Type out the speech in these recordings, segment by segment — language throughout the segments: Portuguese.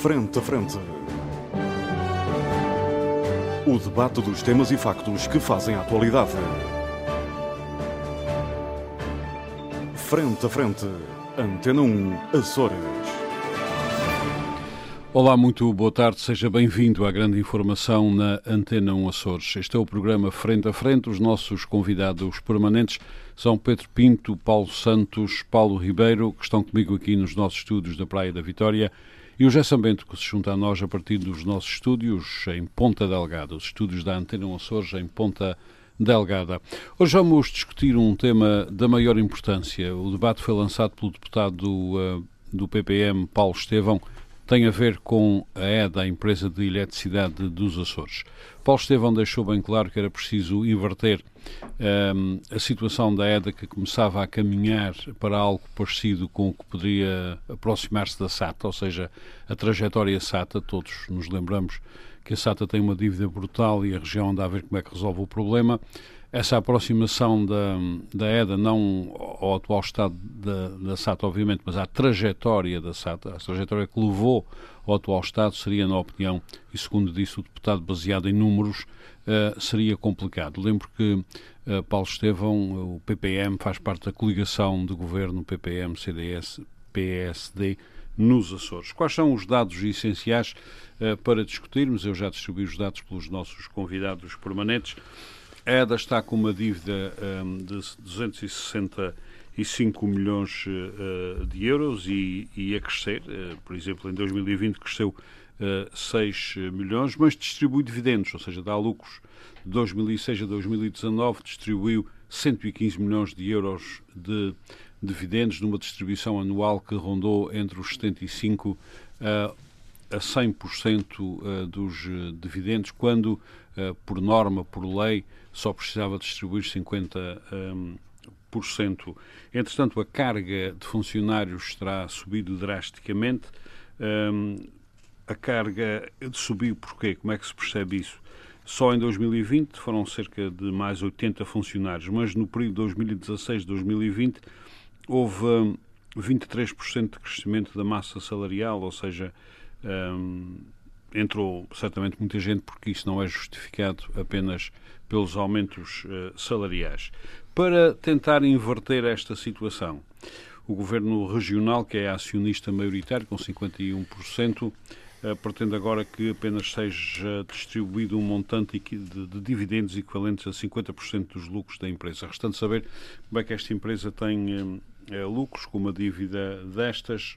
Frente a Frente. O debate dos temas e factos que fazem a atualidade. Frente a Frente. Antena 1, Açores. Olá, muito boa tarde, seja bem-vindo à grande informação na Antena 1 Açores. Este é o programa Frente a Frente. Os nossos convidados permanentes são Pedro Pinto, Paulo Santos, Paulo Ribeiro, que estão comigo aqui nos nossos estúdios da Praia da Vitória, e o José Bento, que se junta a nós a partir dos nossos estúdios em Ponta Delgada, os estúdios da Antena 1 Açores em Ponta Delgada. Hoje vamos discutir um tema da maior importância. O debate foi lançado pelo deputado uh, do PPM, Paulo Estevão, tem a ver com a EDA, a empresa de eletricidade dos Açores. Paulo Estevão deixou bem claro que era preciso inverter um, a situação da EDA que começava a caminhar para algo parecido com o que poderia aproximar-se da SATA, ou seja, a trajetória SATA, todos nos lembramos que a SATA tem uma dívida brutal e a região anda a ver como é que resolve o problema. Essa aproximação da, da EDA, não ao atual estado da, da SATA, obviamente, mas à trajetória da SATA, a trajetória que levou ao atual estado, seria, na opinião, e segundo disse o deputado, baseado em números, uh, seria complicado. Lembro que uh, Paulo Estevão, o PPM, faz parte da coligação de governo PPM, CDS, PSD, nos Açores. Quais são os dados essenciais uh, para discutirmos? Eu já distribuí os dados pelos nossos convidados permanentes. A EDA está com uma dívida um, de 265 milhões uh, de euros e, e a crescer. Uh, por exemplo, em 2020 cresceu uh, 6 milhões, mas distribui dividendos, ou seja, dá lucros. De 2006 a 2019 distribuiu 115 milhões de euros de dividendos, numa distribuição anual que rondou entre os 75 uh, a 100% dos dividendos, quando, por norma, por lei, só precisava distribuir 50%. Um, por cento. Entretanto, a carga de funcionários terá subido drasticamente. Um, a carga subiu porquê? Como é que se percebe isso? Só em 2020 foram cerca de mais 80 funcionários, mas no período 2016-2020 houve um, 23% de crescimento da massa salarial, ou seja, um, entrou certamente muita gente porque isso não é justificado apenas pelos aumentos uh, salariais. Para tentar inverter esta situação, o Governo Regional, que é acionista maioritário, com 51%, uh, eh, pretende agora que apenas seja distribuído um montante de, de dividendos equivalentes a 50% dos lucros da empresa. Restante saber como é que esta empresa tem uh, lucros com uma dívida destas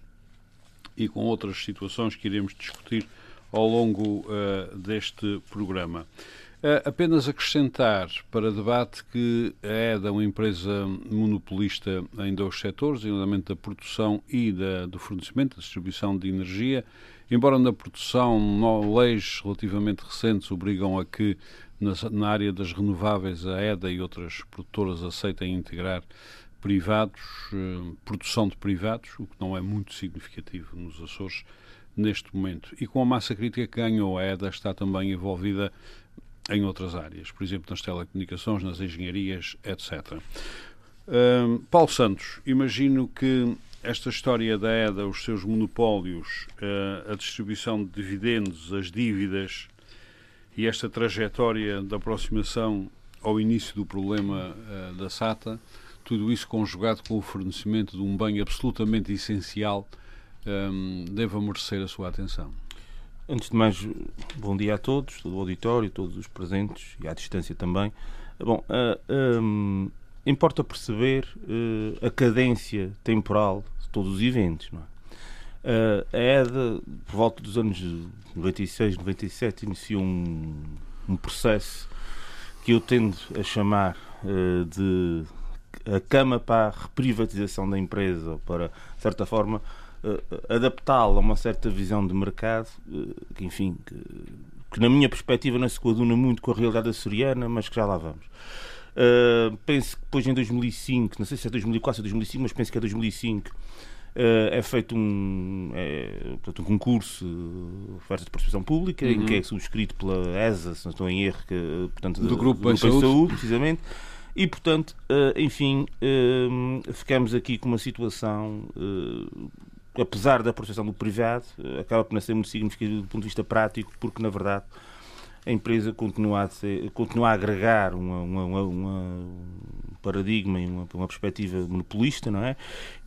e com outras situações que iremos discutir ao longo deste programa. Uh, apenas acrescentar para debate que a EDA é uma empresa monopolista em dois setores, nomeadamente da produção e da, do fornecimento, da distribuição de energia. Embora na produção leis relativamente recentes obrigam a que na, na área das renováveis a EDA e outras produtoras aceitem integrar privados, uh, produção de privados, o que não é muito significativo nos Açores neste momento. E com a massa crítica que ganhou, a EDA está também envolvida em outras áreas, por exemplo, nas telecomunicações, nas engenharias, etc. Paulo Santos, imagino que esta história da EDA, os seus monopólios, uh, a distribuição de dividendos, as dívidas e esta trajetória da aproximação ao início do problema uh, da SATA, tudo isso conjugado com o fornecimento de um bem absolutamente essencial deva merecer a sua atenção. Antes de mais, bom dia a todos, todo o auditório, todos os presentes e à distância também. Bom, uh, um, importa perceber uh, a cadência temporal de todos os eventos. Não é? Uh, a EDA, por volta dos anos 96, 97, iniciou um, um processo que eu tendo a chamar uh, de a cama para a reprivatização da empresa, para, de certa forma, adaptá-lo a uma certa visão de mercado, uh, que, enfim, que, que, na minha perspectiva não se coaduna muito com a realidade açoriana, mas que já lá vamos. Uh, penso que depois em 2005, não sei se é 2004 ou 2005, mas penso que é 2005, uh, é feito um, é, portanto, um concurso, oferta de participação pública, uhum. em que é subscrito pela ESA, se não estou em erro, que, portanto, do Grupo Bem Saúde. Saúde, precisamente. E, portanto, enfim, ficamos aqui com uma situação apesar da proteção do privado, acaba por não ser muito significativo do ponto de vista prático, porque, na verdade, a empresa continua a, ser, continua a agregar uma, uma, uma, um paradigma e uma, uma perspectiva monopolista, não é?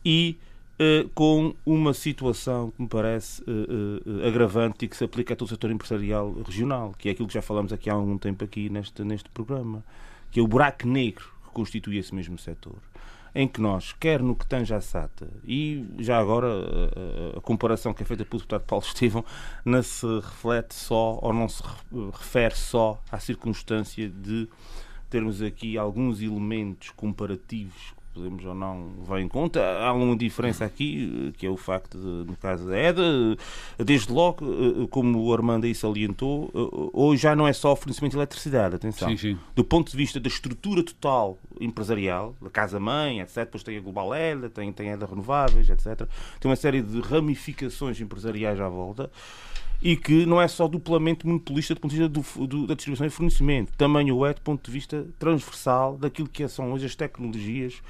E uh, com uma situação que me parece uh, agravante e que se aplica a todo o setor empresarial regional, que é aquilo que já falamos aqui há algum tempo aqui neste, neste programa, que é o buraco negro que constitui esse mesmo setor em que nós, quer no que tange à SATA, e já agora a, a, comparação que é feita pelo deputado Paulo Estevão, não se reflete só ou não se refere só à circunstância de termos aqui alguns elementos comparativos podemos ou não levar em conta. Há uma diferença aqui, que é o facto de, no caso da EDA, desde logo, eh, como o Armando aí salientou, eh, hoje já não é só o fornecimento de eletricidade, atenção. Sim, sim. Do ponto de vista da estrutura total empresarial, da casa-mãe, etc., depois tem a Global EDA, tem, tem a EDA Renováveis, etc., tem uma série de ramificações empresariais à volta e que não é só duplamente monopolista do ponto de vista do, do, da distribuição e fornecimento, também o é do ponto de vista transversal daquilo que são hoje as tecnologias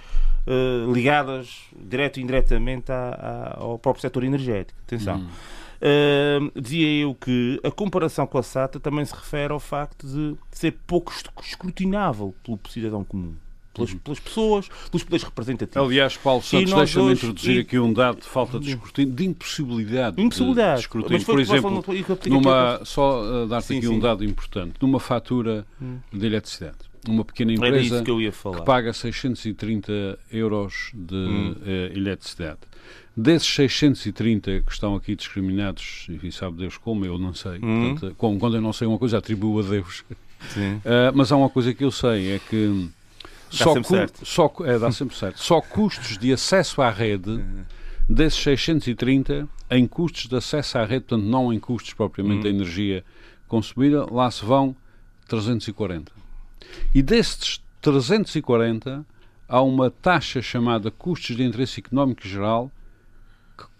uh, ligadas direto e indiretamente à, à, ao próprio setor energético. Atenção. Hum. Uh, dizia eu que a comparação com a SATA também se refere ao facto de ser pouco escrutinável pelo cidadão comum pelas, uhum. pelas pessoas, pelos poderes representativos. Aliás, Paulo Santos, deixa-me introduzir e... aqui um dado de falta de escrutínio, de impossibilidade, impossibilidade. de, escrutínio. Por exemplo, numa, só uh, dar-te aqui sim. um dado importante, numa fatura hum. de eletricidade, uma pequena empresa que, que, paga 630 euros de hum. uh, eletricidade. Desses 630 que estão aqui discriminados, e sabe Deus como, eu não sei. Hum. Portanto, como, quando eu não sei uma coisa, atribuo a Deus. Uh, mas há uma coisa que eu sei, é que só, certo. Só, é, dá sempre certo. Só custos de acesso à rede, uhum. desses 630, em custos de acesso à rede, portanto, não em custos propriamente da uhum. energia consumida, lá se vão 340. E destes 340, há uma taxa chamada custos de interesse económico geral,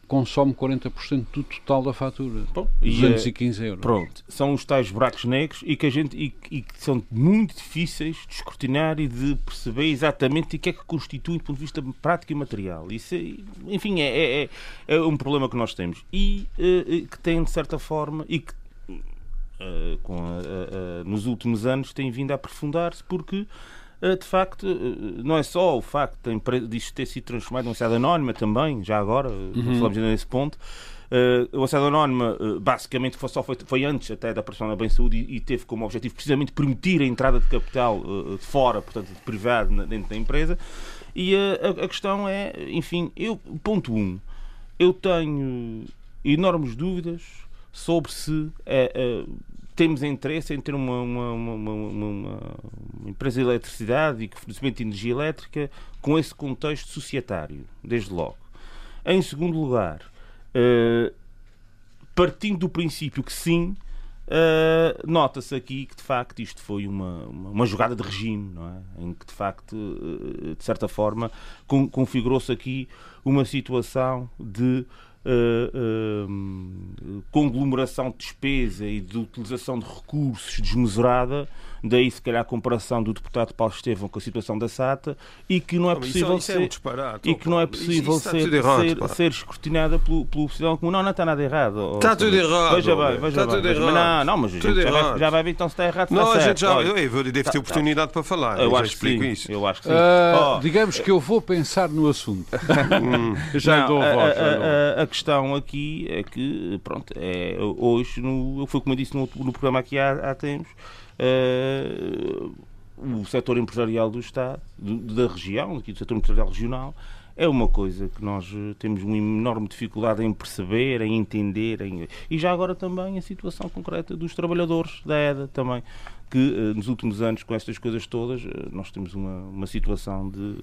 consome 40% do total da fatura. Bom, 215 é, euros. Pronto, são os tais buracos negros e que, a gente, e, e que são muito difíceis de escrutinar e de perceber exatamente o que é que constitui do ponto de vista prático e material. Isso, é, enfim, é, é, é, um problema que nós temos e uh, que tem, de certa forma, e que uh, com nos últimos anos tem vindo a aprofundar-se porque eh, de facto, eh, não é só o facto empresa disto ter sido transformado numa sociedade anónima também, já agora, eh, uhum. falamos ainda nesse ponto. Uh, a sociedade anónima, uh, basicamente, foi, só foi, foi antes até da aparição da Bem Saúde e, e, teve como objetivo precisamente permitir a entrada de capital uh, de fora, portanto, de privado, na, dentro da empresa. E a, a, questão é, enfim, eu, ponto um, eu tenho enormes dúvidas sobre se é, temos interesse em ter uma, uma, uma, uma, empresa de eletricidade e fornecimento de energia elétrica com esse contexto societário, desde logo. Em segundo lugar, uh, partindo do princípio que sim, uh, nota-se aqui que de facto isto foi uma, uma, jogada de regime, não é? em que de facto, uh, de certa forma, configurou-se aqui uma situação de uh, conglomeração de despesa e de utilização de recursos desmesurada daí se calhar a comparação do deputado Paulo Estevão com a situação da SATA e que não é possível isso, isso é ser é e que não é possível isso, ser, errado, ser, ser, escrutinada pelo, pelo cidadão comum. Não, não está nada errado. Está tudo errado. Veja bem, veja está bem. Tudo errado. Não, não, mas já vai, já vai, ver então se está errado. Se não, está a gente já, eu, eu devo tá, ter oportunidade tá. para falar. Eu, eu acho explico sim, isso. Eu acho que sim. Uh, oh. Digamos que eu vou pensar no assunto. já não, dou a voz. A, a, a, questão aqui é que, pronto, é, hoje, no, foi como eu disse no, no programa aqui há, há tempos, o setor empresarial do Estado, do, da região, aqui do setor empresarial regional, é uma coisa que nós eh, temos uma enorme dificuldade em perceber, em entender, em... e já agora também a situação concreta dos trabalhadores da EDA também, que uh, nos últimos anos, com estas coisas todas, nós temos uma, uma situação de,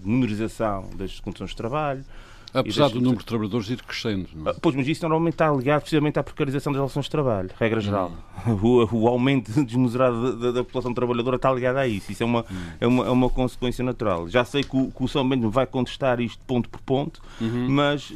de menorização das condições de trabalho, Apesar do número de trabalhadores ir crescendo. Não é? Pois, mas isso normalmente está ligado precisamente à precarização das relações de trabalho, regra hum. geral. O, o, aumento desmesurado da, da, população trabalhadora está ligado a isso. Isso é uma, hum. é uma, é uma consequência natural. Já sei que o, que o São Bento vai contestar isto ponto por ponto, uhum. mas uh,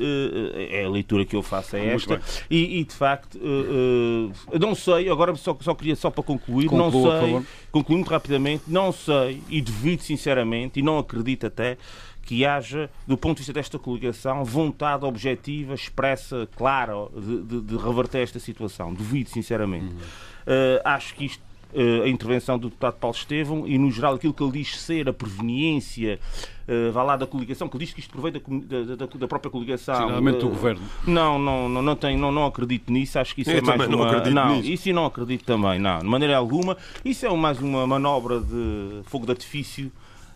é a leitura que eu faço é esta. E, e, de facto, uh, uh, não sei, agora só, só queria só para concluir, Conclua, não sei, concluir muito rapidamente, não sei e devido sinceramente, e não acredito até que haja, do ponto de vista desta coligação, vontade objetiva, expressa, clara, de, de, de reverter esta situação. Duvido, sinceramente. Uhum. Uh, acho que isto uh, a intervenção do deputado Paulo Estevão e, no geral, aquilo que ele diz ser a preveniência uh, vá lá da coligação, que ele diz que isto provém da, da, da própria coligação. Finalmente uh, do governo. Não, não, não, não, tenho, não, não acredito nisso. Acho que isso Eu é mais não uma. Acredito não, nisso. isso eu não acredito também, não, de maneira alguma. Isso é mais uma manobra de fogo de artifício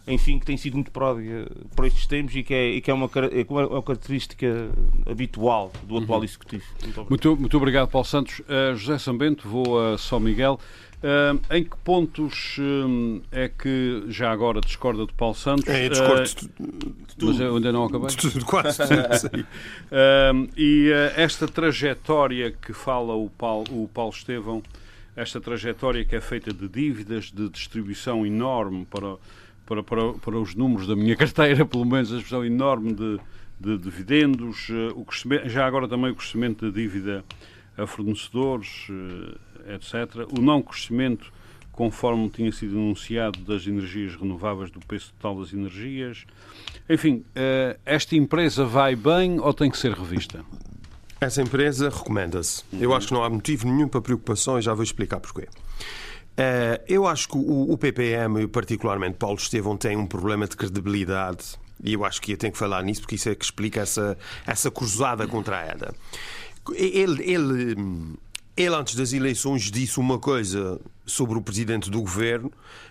enfim, que tem sido muito pródiga por estes tempos e que é, e que é, uma, é uma característica habitual do atual uhum. Executivo. Muito, muito, muito, obrigado, Paulo Santos. Uh, José Sambento, vou a São Miguel. Uh, em que pontos uh, é que já agora discorda de Paulo Santos? É, discordo de tudo. Mas eu ainda não acabei. De tudo, quase tudo, E esta trajetória que fala o Paulo, o Paulo Estevão, esta trajetória que é feita de dívidas, de distribuição enorme para para, para, para os números da minha carteira, pelo menos a expressão enorme de, de dividendos, eh, o já agora também o crescimento da dívida a fornecedores, eh, etc. O não crescimento, conforme tinha sido anunciado, das energias renováveis, do preço total das energias. Enfim, eh, esta empresa vai bem ou tem que ser revista? Essa empresa recomenda-se. Uhum. Eu acho que não há motivo nenhum para preocupação e já vou explicar porquê. Uh, eu acho que o, o PPM, particularmente Paulo Estevão, tem um problema de credibilidade e eu acho que eu tenho que falar nisso porque isso é que explica essa, essa cruzada contra a EDA. Ele, ele, ele, antes das eleições, disse uma coisa sobre o presidente do governo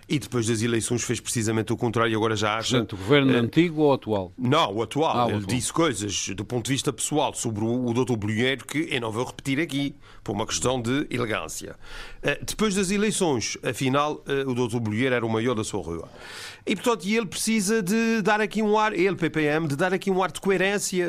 e depois das eleições fez precisamente o contrário e agora já acha... Presidente do governo uh, antigo ou atual? Não, o atual. Ah, o Ele atual. disse coisas do ponto de vista pessoal sobre o, o Dr. Bolheiro que eu não vou repetir aqui, por uma questão de elegância. Uh, depois das eleições, afinal, uh, o Dr. Bolheiro era o maior da sua rua. E, portanto, ele precisa de dar aqui um ar, ele, PPM, de dar aqui um ar de coerência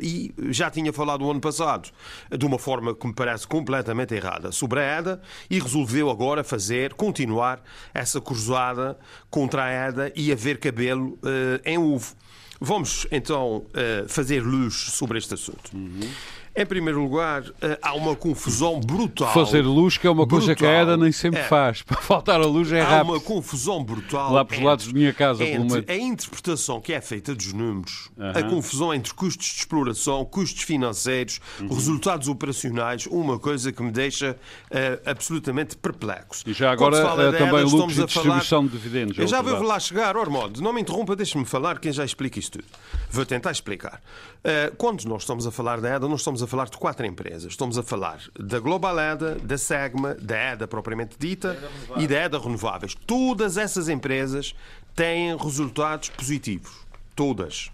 e já tinha falado o ano passado de uma forma que me parece completamente errada sobre a EDA e resolveu agora fazer, continuar essa cruzada contra a EDA e haver cabelo uh, em uvo. Vamos então uh, fazer luz sobre este assunto. Uhum. Em primeiro lugar, eh, há uma confusão brutal. Fazer luz, que é uma coisa que a EDA nem sempre é. faz. Para faltar a luz é rápido. Há uma confusão brutal. Lá para os lados da minha casa, pelo A interpretação que é feita dos números, a confusão entre custos de exploração, custos financeiros, uhum. resultados operacionais, uma coisa que me deixa uh, absolutamente perplexo. E já agora uh, também lucros e distribuição falar... de dividendos. Eu já vou lá chegar, Ormodo. Não me interrompa, deixe-me falar, quem já explica isto tudo. Vou tentar explicar. Uh, quando nós estamos a falar da EDA, nós estamos a falar de quatro empresas. Estamos a falar da Global EDA, da Segma, da EDA propriamente dita e da EDA Renováveis. Todas essas empresas têm resultados positivos. Todas.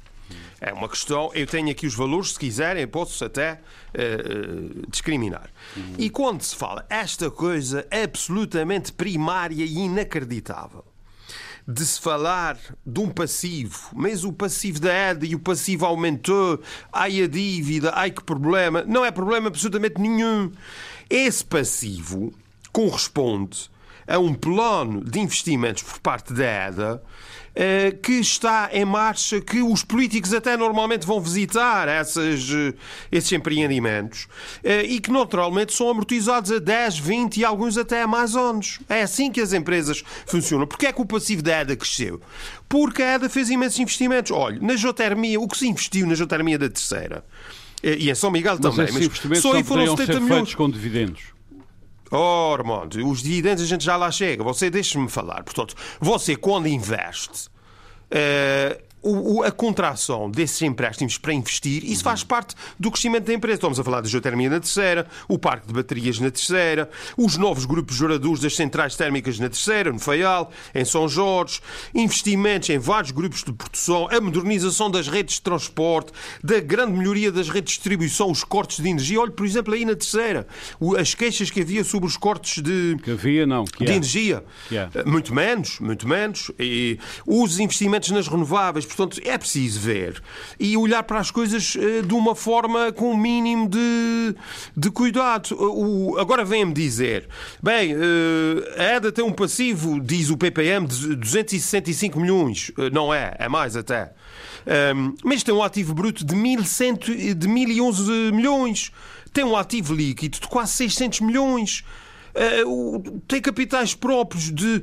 É uma questão. Eu tenho aqui os valores, se quiserem, posso até uh, discriminar. Uhum. E quando se fala esta coisa absolutamente primária e inacreditável de se falar de um passivo, mas o passivo da EDA e o passivo aumentou, ai a dívida, ai que problema. Não é problema absolutamente nenhum. Esse passivo corresponde a um plano de investimentos por parte da EDA que está em marcha, que os políticos até normalmente vão visitar essas, eh, esses empreendimentos eh, e que naturalmente são amortizados a 10, 20 e alguns até a mais anos. É assim que as empresas funcionam. Porquê é que o passivo da EDA cresceu? Porque a EDA fez imensos investimentos. Olha, na geotermia, o que se investiu na geotermia da terceira e em São Miguel mas também, mas só aí foram 70 milhões. com dividendos. Oh, Armando, os dividendos a gente já lá chega. Você deixe-me falar. Portanto, você quando investe, uh, o, a contração desses empréstimos para investir, isso faz parte do crescimento da empresa. Estamos a falar da geotermia na terceira, o parque de baterias na terceira, os novos grupos geradores das centrais térmicas na terceira, no Faial, em São Jorge, investimentos em vários grupos de produção, a modernização das redes de transporte, da grande melhoria das redes de distribuição, os cortes de energia. Olhe, por exemplo, aí na terceira, as queixas que havia sobre os cortes de, que havia, não, que de energia. Muito menos, muito menos. E os investimentos nas renováveis, Portanto, é preciso ver e olhar para as coisas eh, de uma forma com o um mínimo de, de cuidado. O, agora vem-me dizer, bem, eh, a EDA tem um passivo, diz o PPM, de 265 milhões. Eh, não é, é mais até. Mas tem um ativo bruto de, 1100, de 1011 milhões. Tem um ativo líquido de quase 600 milhões tem capitais próprios de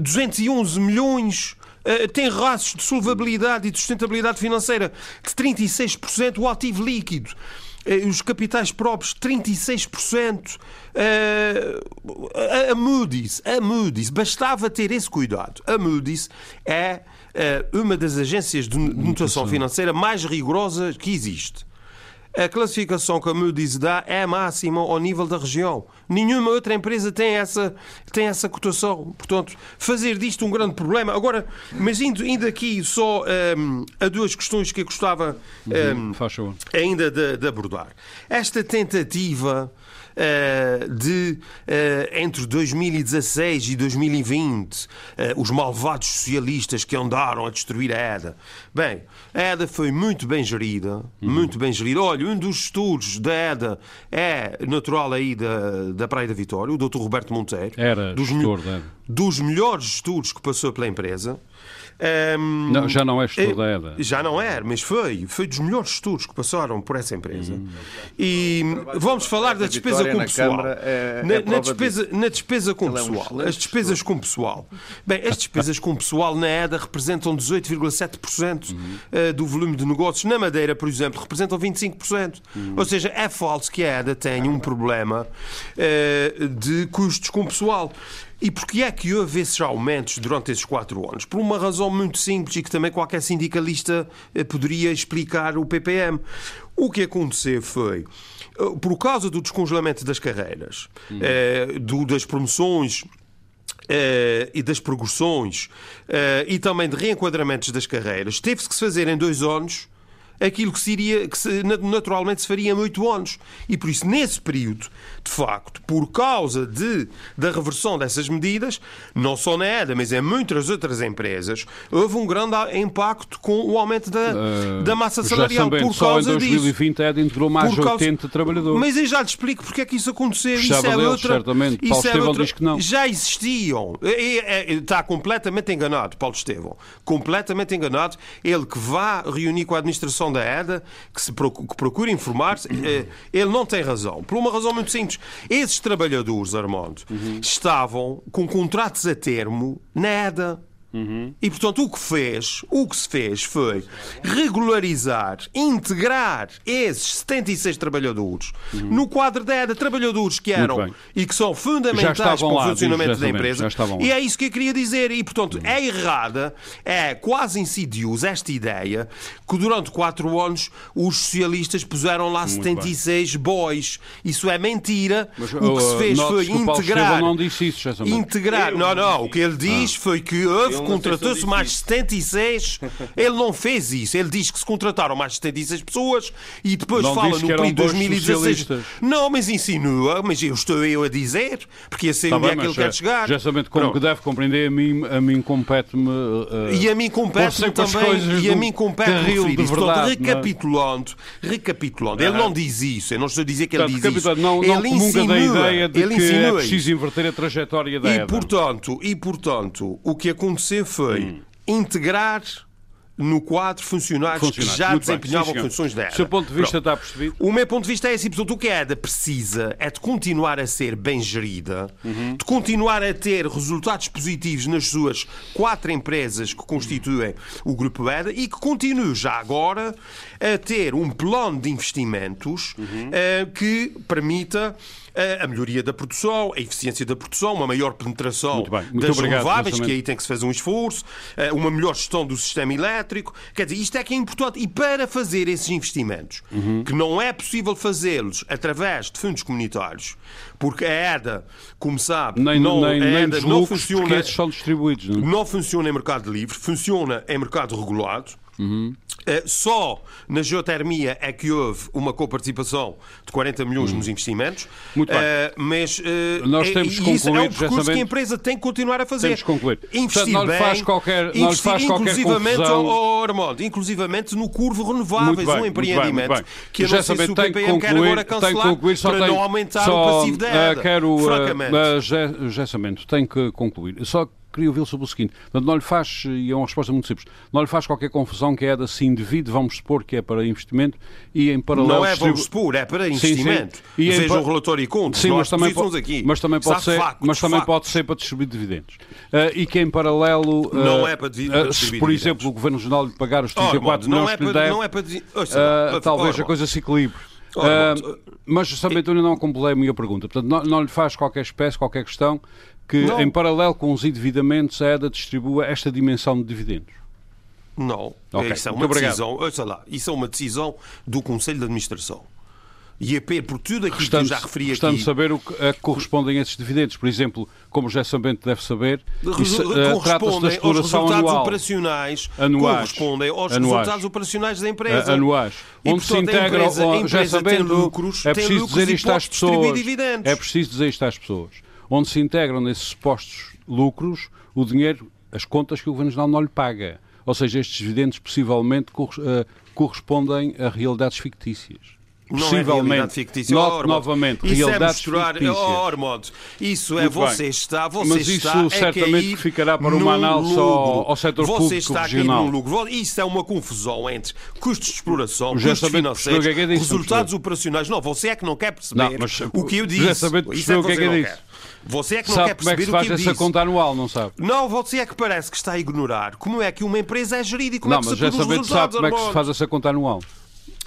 211 milhões. Uh, tem rastros de solvabilidade e de sustentabilidade financeira de 36%, o ativo líquido os capitais próprios 36%. A Moody's, a Moody's, bastava ter esse cuidado. A Moody's é uma das agências de notação financeira mais rigorosa que existe a classificação que a Moody's dá é máxima ao nível da região. Nenhuma outra empresa tem essa, tem essa cotação. Portanto, fazer disto um grande problema. Agora, mas indo, indo aqui só um, a duas questões que eu gostava um, ainda de, de abordar. Esta tentativa de eh, entre 2016 e 2020 eh, os malvados socialistas que andaram a destruir a EDA. Bem, a EDA foi muito bem gerida, uhum. muito bem gerida. Olha, um dos estudos da EDA é natural aí da, da Praia da Vitória, o Dr. Roberto Monteiro. Era dos, gestor, dos melhores estudos que passou pela empresa. Um, não, já não é estudo da EDA. Já não é, mas foi. Foi dos melhores estudos que passaram por essa empresa. Hum. E vamos falar da despesa com pessoal. É, na, é na, despesa, na despesa com pessoal. É um as despesas com pessoal. Bem, as despesas com pessoal na EDA representam 18,7% uhum. Eh, do volume de negócios. Na Madeira, por exemplo, representam 25%. Uhum. Ou seja, é falso que a EDA tenha um problema uh, de custos com pessoal. E porquê é que houve esses aumentos durante esses quatro anos? Por uma razão muito simples e que também qualquer sindicalista eh, poderia explicar o PPM. O que aconteceu foi, eh, por causa do descongelamento das carreiras, hum. eh, do, das promoções Uh, e das progressões uh, e também de reenquadramentos das carreiras, teve-se que se fazer em dois anos aquilo que, seria, que se, naturalmente se faria em oito anos. E por isso, nesse período, de facto, por causa de, da reversão dessas medidas, não só na EDA, mas em muitas outras empresas, houve um grande impacto com o aumento da, uh, da massa salarial. Sabendo, por causa só em 2020 disso. a EDA integrou mais de 80 trabalhadores. Mas eu já te explico porque é que isso aconteceu. Isso é deles, outra... certamente. Paulo isso é Estevão é outra... diz que não. Já existiam. Está completamente enganado, Paulo Estevão. Completamente enganado. Ele que vá reunir com a administração da EDA, que, se procura, que procura informar-se, eh, ele não tem razão. Por uma razão muito simples. Esses trabalhadores, Armando, uhum. estavam com contratos a termo na EDA. Uhum. E portanto o que fez, o que se fez foi regularizar, integrar esses 76 trabalhadores uhum. no quadro da EDA, trabalhadores que eram e que são fundamentais para o funcionamento da empresa. E é isso que eu queria dizer. E portanto uhum. é errada, é quase insidiosa esta ideia que durante quatro anos os socialistas puseram lá Muito 76 bem. boys. Isso é mentira. Mas, o que se fez foi integrar. Não disse isso, integrar. Não, não. O que ele diz ah. foi que houve contratou-se mais 76. Ele não fez isso. Ele diz que se contrataram mais 76 pessoas e depois não fala no período de 2016. Não, mas insinua, mas eu estou eu a dizer, porque assim tá onde é que ele quer chegar. Justamente como que deve compreender, a mim, a mim compete-me. Uh, e a mim compete-me também. E a mim compete-me referir isso. Portanto, recapitulando, recapitulando, ele não diz isso. Eu não estou a dizer que ele diz isso. Não, ele insinua, da ideia de ele que é preciso inverter a trajetória da e, portanto, e, portanto, o que aconteceu foi hum. integrar no quadro funcionários, que já Muito desempenhavam bem, funções da EDA. O seu ponto de vista Pronto. está percebido? O meu ponto de vista é assim, portanto, o que a EDA precisa é de continuar a ser bem gerida, uhum. de continuar a ter resultados positivos nas suas quatro empresas que constituem o Grupo EDA e que continue já agora a ter um plano de investimentos uhum. uh, que permita a melhoria da produção, a eficiência da produção, uma maior penetração muito bem, muito das obrigado, renováveis, que aí tem que se fazer um esforço, eh, uma melhor gestão do sistema elétrico. Quer dizer, isto é que é importante. E para fazer esses investimentos, uhum. que não é possível fazê-los através de fundos comunitários, porque a EDA, como sabe, nem, não, nem, a EDA não funciona. São distribuídos, não? É? não funciona em mercado livre, funciona em mercado regulado. Uhum. Uh, só na geotermia é que houve uma coparticipação de 40 milhões uhum. nos investimentos. Muito bem. Uh, mas uh, nós temos que concluir, é um percurso que a empresa tem que continuar a fazer. Temos que concluir. Investir Portanto, bem, faz qualquer, investir faz inclusivamente, qualquer oh, Armando, inclusivamente no curvo renováveis, bem, um empreendimento bem, que eu não sei se o PPM quer agora cancelar para tem, não aumentar só, o passivo da EDA. quero, francamente. Uh, tem que concluir. Só queria ouvi-lo sobre o seguinte. Portanto, não lhe faz, e é uma resposta muito simples, não lhe faz qualquer confusão que é da assim devido, vamos supor que é para investimento e em paralelo... Não é vamos supor, é para investimento. Sim, sim. E Veja o relatório e contas. Sim, mas também, pode, aqui. mas também pode ser, factos, mas também factos. pode ser para distribuir dividendos. Ah, e que em paralelo, Não ah, é para divi- ah, para se por dividendos. exemplo o Governo Regional lhe pagar os Ora, 34 não milhões é que lhe para, deve, não é para lá, talvez a coisa se equilibre. Ah, mas Sr. António não completei a minha pergunta. Portanto, não, não lhe faz qualquer espécie, qualquer questão que, Não. em paralelo com os endividamentos, a EDA distribua esta dimensão de dividendos. Não, Ok, isso é uma decisão. Ouça lá, isso é uma decisão do Conselho de Administração. E a P, por tudo aquilo que eu já referi de aqui. saber o que, a que correspondem esses dividendos. Por exemplo, como o José Sambento deve saber, isso, ah, trata-se da aos exploração resultados anual. operacionais Anuais. correspondem aos Anuais. resultados operacionais da empresa. a- anuais, E, onde se portanto, a empresa- a empresa sabendo, lucros, é tem preciso dizer isto às pessoas, dividendos. é preciso dizer isto às pessoas, onde se integram nesses supostos lucros o dinheiro, as contas que o Governo Nacional não lhe paga. Ou seja, estes dividendos possivelmente eh, correspondem a realidades fictícias. Não é possivelmente, realidade fictícia. note Oh, novamente, isso realidades é misturar, fictícias. Oh, Ormond, isso é Muito você bem. está, você Mas isso está certamente que ficará para uma análise ao- ao setor você público está regional. num lucro. Isso é uma confusão entre custos de exploração, Já custos financeiros, que é que é disso, resultados operacionais. Não, você é que não quer perceber Não, mas o que eu já disse. sabendo Isso perceber o que é que é disso. quer. Você é que não Sabe quer como é que perceber se o faz essa conta anual, não sabe? Não, você é que parece que está a ignorar como é que uma empresa é gerida e como não, é que mas se já produz os sabendo sabe resultados, como é que se faz essa conta anual.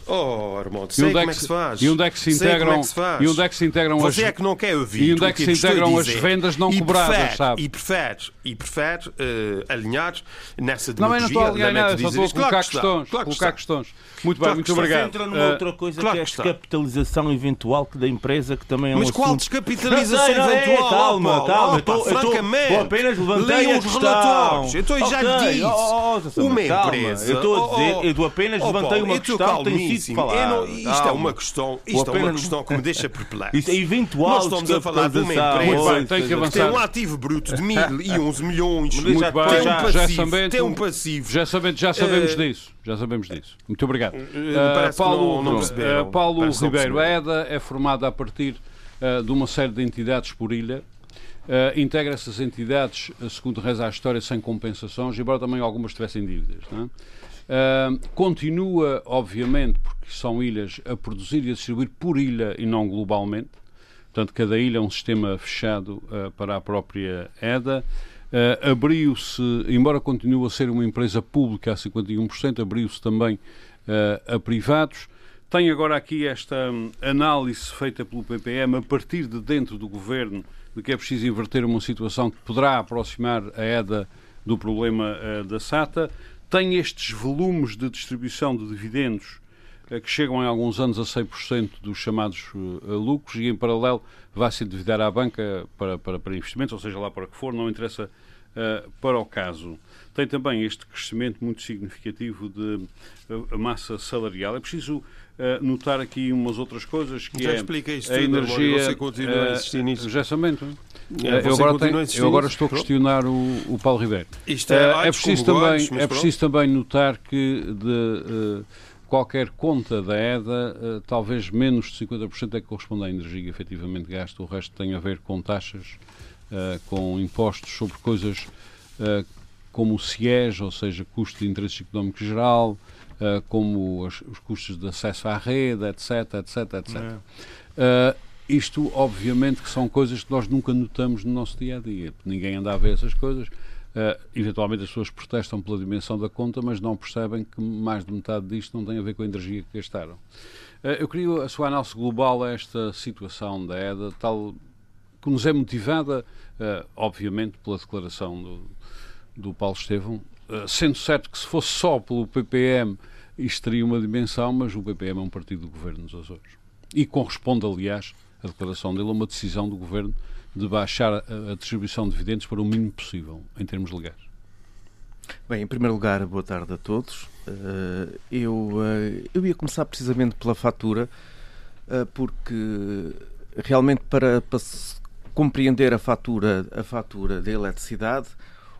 Oh, Armando, E sei onde, como é que se faz. e onde é que se integram, é que e onde é que se integram Você as é que não quer ouvir e onde é que eu se estou integram as vendas não E cobradas, prefere, sabe? E prefere, e prefere eh, alinhar nessa Não, mas não estou a demagogia, alinhar nada, só estou a colocar Claro que está, questões. claro que colocar está. questões. Muito Claro bem, que muito está. obrigado. entra numa Eh, outra coisa claro que é a que está. descapitalização eventual que da empresa, que também é um Mas qual descapitalização Não é, eventual? calma, Opa, calma, opa, eu eu tô- francamente, eu apenas levantei a os questão. relatórios. Então eu já lhe Ok, disse. oh, oh, oh, uma calma, empresa. eu estou a oh, dizer- oh, eu apenas oh, levantei uma eu estou questão que tem sido calmíssimo. falada. Eu não- Isto é Calma. uma questão, isto é uma questão que me deixa perplexo. Isto é eventual Nós estamos a falar de uma empresa tem que que avançar. tem um ativo bruto de 1011 milhões. Muito bem, tem um já- passivo. já sabendo- tem um passivo. Já sabemos, já sabemos Eh, disso. Já sabemos disso. Muito obrigado. que Paulo, não- não eh, Paulo Ribeiro, a. EDA é formada a partir de uma série de entidades por ilha. Eh, integra essas entidades, segundo reza a história, sem compensações, embora também algumas tivessem dívidas. não é? Eh, continua, obviamente, porque são ilhas, a produzir e a distribuir por ilha e não globalmente. Portanto, cada ilha é um sistema fechado eh, para a própria EDA. Eh, abriu-se, embora continue a ser uma empresa pública a 51%, abriu-se também eh, a privados. Tem agora aqui esta hum, análise feita pelo PPM a partir de dentro do governo de que é preciso inverter uma situação que poderá aproximar a EDA do problema eh, da SATA. Tem estes volumes de distribuição de dividendos eh, que chegam em alguns anos a 100% dos chamados eh, lucros e, em paralelo, vai se endividar à banca para, para, para investimentos, ou seja, lá para que for, não interessa eh, para o caso. Tem também este crescimento muito significativo de massa salarial. É preciso eh, notar aqui umas outras coisas que Já é expliquei isto a tudo, energia. você continua a insistir nisso. Já É, Eh, eu agora, tenho- eu agora estou a Pronto. questionar o, o Paulo Ribeiro. Isto Eh, é, é altos preciso também, é pronto. preciso também notar que de eh, qualquer conta da EDA, eh, talvez menos de 50% é que corresponde à energia efetivamente gasta, o resto tem a ver com taxas, eh, com impostos sobre coisas eh, como o CIES, ou seja, custo de interesse económico geral, eh, como as- os custos de acesso à rede, etc, etc, etc. Uh, isto, obviamente, que são coisas que nós nunca notamos no nosso dia a dia. Ninguém anda a ver essas coisas. Uh, eventualmente as pessoas protestam pela dimensão da conta, mas não percebem que mais de metade disto não tem a ver com a energia que gastaram. Uh, eu queria a sua análise global a esta situação da EDA, tal que nos é motivada, uh, obviamente, pela declaração do, do Paulo Estevão, sendo certo que se fosse só pelo PPM isto teria uma dimensão, mas o PPM é um partido do governo nos Açores. E corresponde, aliás, a declaração dele uma decisão do governo de baixar a, distribuição de dividendos para o mínimo possível, em termos legais. Bem, em primeiro lugar, boa tarde a todos. Eh, eu, eh, eu ia começar precisamente pela fatura, eh, porque realmente para, para compreender a fatura, a fatura de eletricidade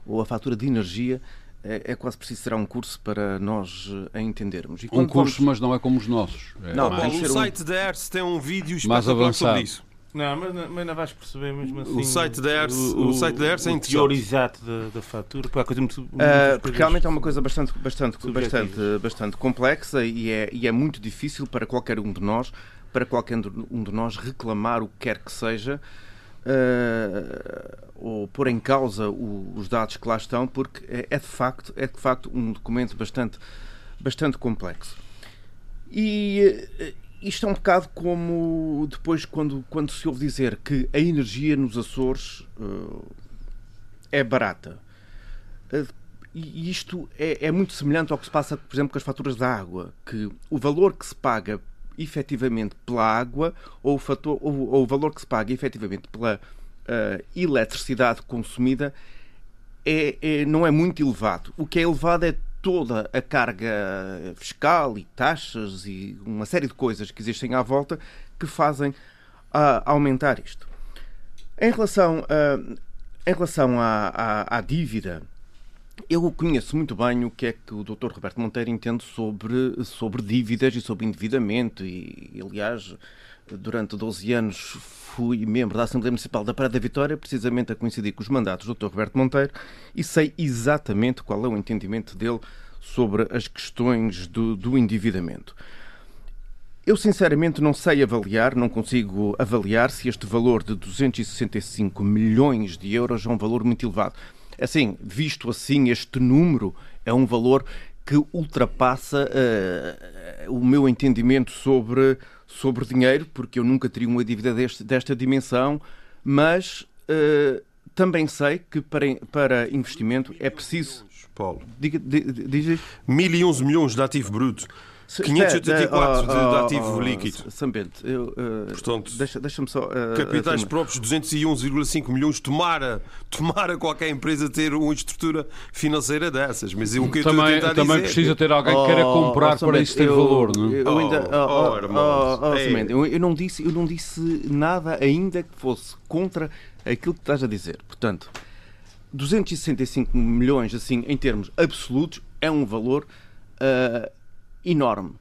ou a fatura de energia, é, é quase preciso tirar um curso para nós eh, a entendermos. E Um curso, vamos- mas não é como os nossos. É Não, mais- ser o um- site da ERS tem um vídeo Mais espetacular avançado. sobre isso. Não, mas, mas não vais perceber mesmo assim. O site da ERS- o site da ERS é o teor exato da, da fatura. Pá, coisa muito, muito coisas porque realmente é uma coisa bastante, bastante, bastante, bastante complexa e é, e é muito difícil para qualquer um de nós, para qualquer um de nós reclamar o que quer que seja ah, ou pôr em causa o- os dados que lá estão, porque é, é de facto é de facto um documento bastante bastante complexo. E eh, isto é um bocado como depois quando, quando se ouve dizer que a energia nos Açores eh, é barata. Eh, E isto é, é muito semelhante ao que se passa, por exemplo, com as faturas da água, que o valor que se paga efetivamente pela água ou o, fator, ou, ou o valor que se paga efetivamente pela eh, eletricidade consumida é, é- não é muito elevado. O que é elevado é toda a carga fiscal e taxas e uma série de coisas que existem à volta que fazem ah, aumentar isto. Em relação, ah, em relação à, à- à dívida, eu conheço muito bem o que é que o Dr. Roberto Monteiro entende sobre, sobre dívidas e sobre endividamento e, aliás, durante 12 anos fui membro da Assembleia Municipal da Praia da Vitória, precisamente a coincidir com os mandatos do Dr. Roberto Monteiro, e sei exatamente qual é o entendimento dele sobre as questões do, do endividamento. Eu sinceramente não sei avaliar, não consigo avaliar se este valor de 265 milhões de euros é um valor muito elevado. Assim, visto assim, este número é um valor que ultrapassa eh, o meu entendimento sobre, sobre dinheiro, porque eu nunca teria uma dívida deste, desta dimensão, mas eh, também sei que para, para investimento é preciso. Paulo. Diga, di- di- diz 1011 milhões de ativo bruto. Se- 584 de, espera, oh, de ativo líquido. Sambente, eu, eh, Portanto, deixa- deixa-me só. eh, Capitais terminar. próprios 201,5 milhões. Tomara, tomara qualquer empresa ter uma estrutura financeira dessas. Mas o que eu estou a Também, também dizer... precisa ter alguém que queira comprar oh, para isso ter eu- valor, não é? Eu, ainda, Oh, oh, oh, oh, oh, oh, é. Eu, eu não disse, eu não disse nada ainda que fosse contra aquilo que estás a dizer. Portanto, 265 milhões, assim, em termos absolutos, é um valor ah, enorme.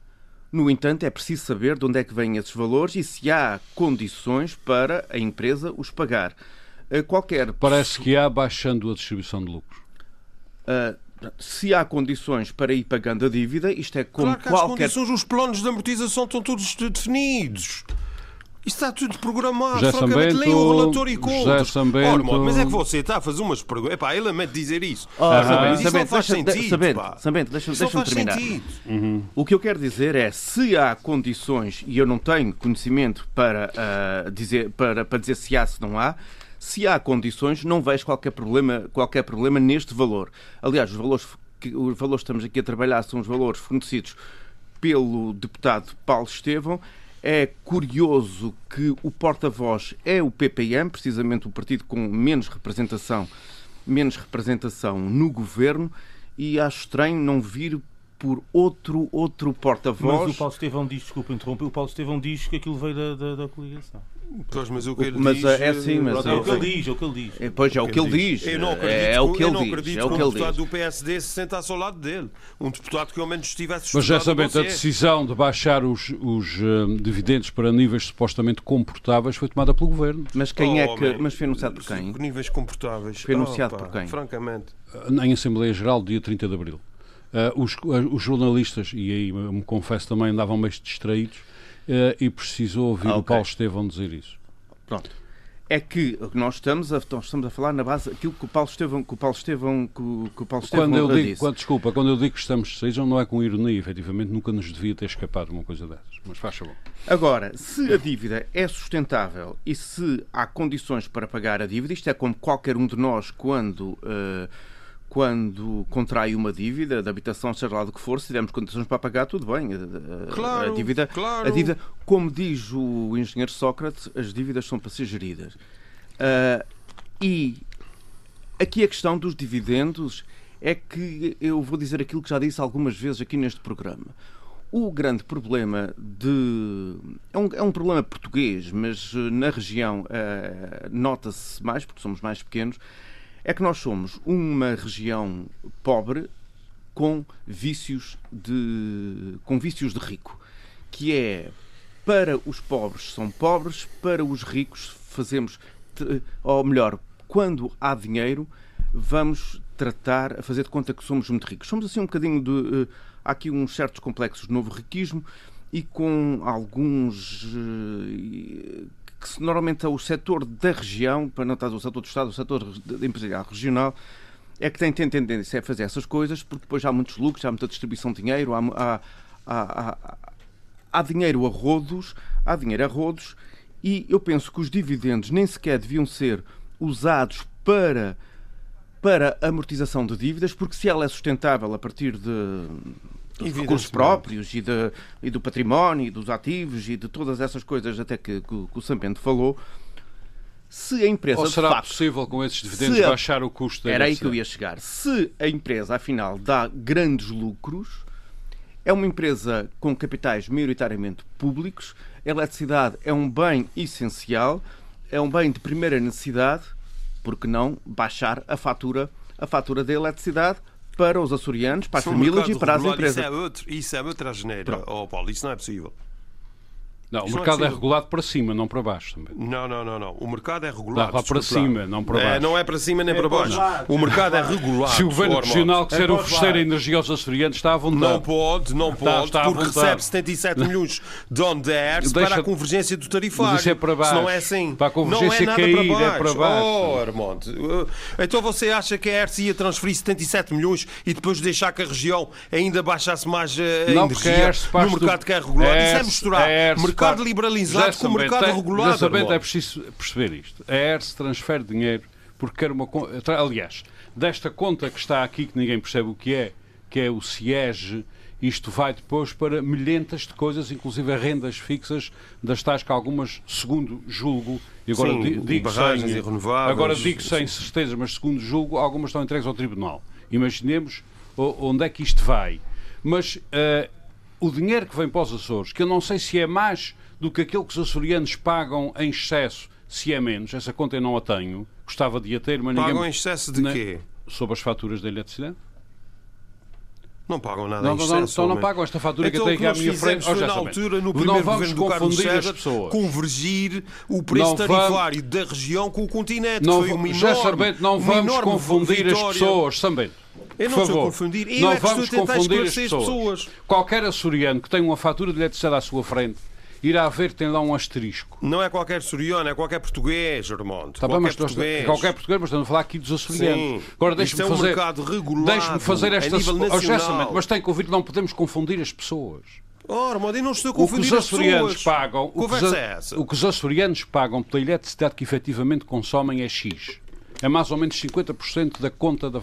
No entanto, é preciso saber de onde é que vêm esses valores e se há condições para a empresa os pagar. Ah, qualquer Parece que há baixando a distribuição de lucros. ah, se há condições para ir pagando a dívida, isto é como Claro que as qualquer condições, os planos de amortização estão todos definidos. Isto está tudo programado. José Francamente, Sambento, leia o relatório e José contos. Sambento- Ora, mas é que você está a fazer umas perguntas. Epá, ele lamento dizer isso. Oh, Ah, Sambento, isso não faz deixa- sentido. Sambento, pá. Sambento, deixa-me terminar. sentido. O que eu quero dizer é, se há condições, e eu não tenho conhecimento para, ah, dizer, para, para dizer se há, se não há, se há condições, não vejo qualquer problema, qualquer problema neste valor. Aliás, os valores que os valores que estamos aqui a trabalhar são os valores fornecidos pelo deputado Paulo Estevão. É curioso que o porta-voz é o PPM, precisamente o partido com menos representação, menos representação no governo, e acho estranho não vir por outro outro Mas porta-voz. o Paulo Estevão diz, desculpa interromper, o Paulo Estevão diz que aquilo veio da, da, da coligação. Pois, mas o que ele Mas, diz, é assim, mas é o que eu- ele diz, é o que ele diz. É, Pois é o que ele diz. Eu não acredito, É o que- eu ele não diz. acredito É o que um ele deputado diz. do PSD se sentasse ao lado dele. Um deputado que ao menos estivesse Mas sabendo, a decisão de baixar os, os eh, dividendos para níveis supostamente comportáveis foi tomada pelo Governo. Mas quem é Oh, que. man. Mas foi anunciado por quem? Níveis comportáveis. Foi anunciado Oh, pá, por quem? Francamente. em Assembleia Geral, dia 30 de Abril. Eh, os, os jornalistas, e aí me confesso também, andavam meio distraídos eh, e precisou ouvir Ah, o ok. Paulo Estevão dizer isso. Pronto. É que nós estamos a, nós estamos a falar na base aquilo que o Paulo Estevão, que o Paulo Estevão, que o, que o Paulo Estevão Quando eu digo, disse. quando, desculpa, quando eu digo que estamos distraídos, não é com ironia, efetivamente nunca nos devia ter escapado uma coisa dessas. Mas faz favor. Agora, se a dívida é sustentável e se há condições para pagar a dívida, isto é como qualquer um de nós quando, eh, quando contrai uma dívida de habitação, seja lá do que for, se tivermos condições para pagar, tudo bem. Eh, Claro, a dívida, claro. a dívida, como diz o engenheiro Sócrates, as dívidas são para ser geridas. Ah, e aqui a questão dos dividendos é que eu vou dizer aquilo que já disse algumas vezes aqui neste programa. O grande problema de. É um, é um problema português, mas eh, na região eh, nota-se mais, porque somos mais pequenos, é que nós somos uma região pobre com vícios de, com vícios de rico, que é para os pobres são pobres, para os ricos fazemos, ou melhor, quando há dinheiro, vamos tratar, a fazer de conta que somos muito ricos. Somos assim um bocadinho de. Uh, há aqui uns certos complexos de novo riquismo e com alguns. Que normalmente é o setor da região, para não estar o setor do Estado, o setor empresarial regional, é que tem, tem tendência a fazer essas coisas, porque depois há muitos lucros, há muita distribuição de dinheiro, há, há, há, há dinheiro a rodos, há dinheiro a rodos, e eu penso que os dividendos nem sequer deviam ser usados para para amortização de dívidas, porque se ela é sustentável a partir de dos recursos próprios e, de, e, do património e dos ativos e de todas essas coisas até que, que, que o Sampento falou, se a empresa. Ou será facto, possível com esses dividendos a, baixar o custo da Era aí que eu ia chegar. Se a empresa, afinal, dá grandes lucros, é uma empresa com capitais maioritariamente públicos, a eletricidade é um bem essencial, é um bem de primeira necessidade porque não baixar a fatura, a fatura da eletricidade para os açorianos, para as famílias e para as empresas. Isso é, outro, isso é outra geneira, oh, Paulo, isso não é possível. Não, o mercado é, é, regulado para cima, não para baixo também. Não, não, não, não. O mercado é regulado. Não, para cima, não para baixo. É, não é para cima nem é para baixo. O mercado é regulado. Se o governo regional quiser é oferecer energia aos açorianos, está à vontade. Não pode, não pode, está, está porque recebe 77 milhões de Deixa... para a convergência do tarifário. Mas isso é para baixo. Se não é assim. Para a convergência não é cair, para é para baixo. Oh, Armando. Então você acha que a ERS ia transferir 77 milhões e depois deixar que a região ainda baixasse mais a não, energia no mercado do... que é regulado? Isso é misturar mercado liberalizado com o mercado tem, regulado. Exatamente, é preciso perceber isto. A ERS transfere dinheiro porque quer uma. Aliás, desta conta que está aqui, que ninguém percebe o que é, que é o CIEG, isto vai depois para milhentas de coisas, inclusive a rendas fixas das tais que algumas, segundo julgo, e agora Sim, digo sem, e agora digo sem certeza, mas segundo julgo, algumas estão entregues ao Tribunal. Imaginemos onde é que isto vai. Mas uh, o dinheiro que vem para os Açores, que eu não sei se é mais do que aquilo que os açorianos pagam em excesso, se é menos. Essa conta eu não a tenho. Gostava de a ter, mas pagam ninguém... Pagam em excesso de quê? Sobre as faturas da eletricidade. Não pagam nada não, em excesso. Então não pagam esta fatura então, que eu tenho aqui à minha frente. Foi, na altura, no primeiro não vamos confundir as pessoas. convergir o preço não tarifário vamos... da região com o continente. Não, foi uma já enorme, não vamos confundir as pessoas, também. Eu não Por estou a confundir. Eu não é vamos confundir as pessoas. pessoas. Qualquer açoriano que tenha uma fatura de eletricidade à sua frente irá ver tem lá um asterisco. Não é qualquer soriano, é qualquer português, Armando. Tá bem, mas português. É qualquer português, mas estamos a falar aqui dos açorianos. Sim. Agora deixe-me é um fazer, mercado regulado deixe-me fazer esta... a nível nacional. mas tem que ouvir que não podemos confundir as pessoas. Oh, Armando, eu não estou a confundir o que os açorianos pagam, o que, os, é essa? o que os açorianos pagam pela eletricidade que efetivamente consomem é X. É mais ou menos 50% da conta da,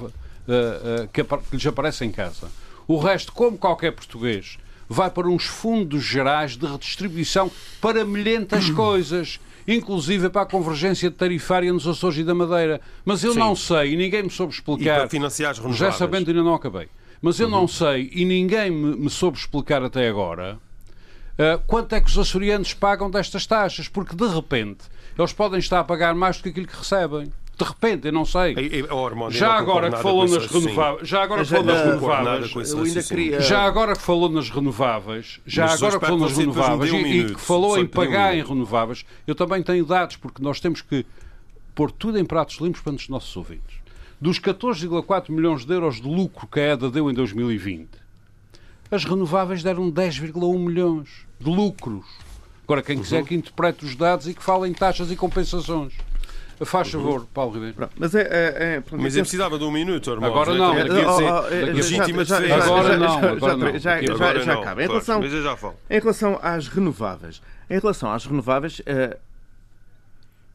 que, que lhes aparece em casa. O resto, como qualquer português, vai para uns fundos gerais de redistribuição para milhentas coisas inclusive para a convergência tarifária nos Açores e da Madeira. Mas eu Sim. não sei, e ninguém me soube explicar. E para financiar as Já sabendo, ainda não acabei. Mas eu uhum. não sei, e ninguém me, me soube explicar até agora, uh, quanto é que os açorianos pagam destas taxas, porque de repente eles podem estar a pagar mais do que aquilo que recebem de repente, eu não sei. oh, já agora que falou nas renováveis, já agora que falou nas renováveis, ainda queria... já agora que falou nas renováveis, já Mas agora que falou nas renováveis um e, e, que falou em pagar um em renováveis, eu também tenho dados porque nós temos que pôr tudo em pratos limpos para os nossos ouvintes. Dos 14,4 milhões de euros de lucro que a EDA deu em 2020, as renováveis deram 10,1 milhões de lucros. Agora, quem quiser uhum. que interprete os dados e que fale em taxas e compensações. Faz favor, Paulo Ribeiro. Mas, é, é, é mas eu precisava de um minuto, irmão. Agora não. Legítima defesa. Agora não. Agora não. Já, já, já acaba. Em relação, em relação às renováveis, em relação às renováveis, uh,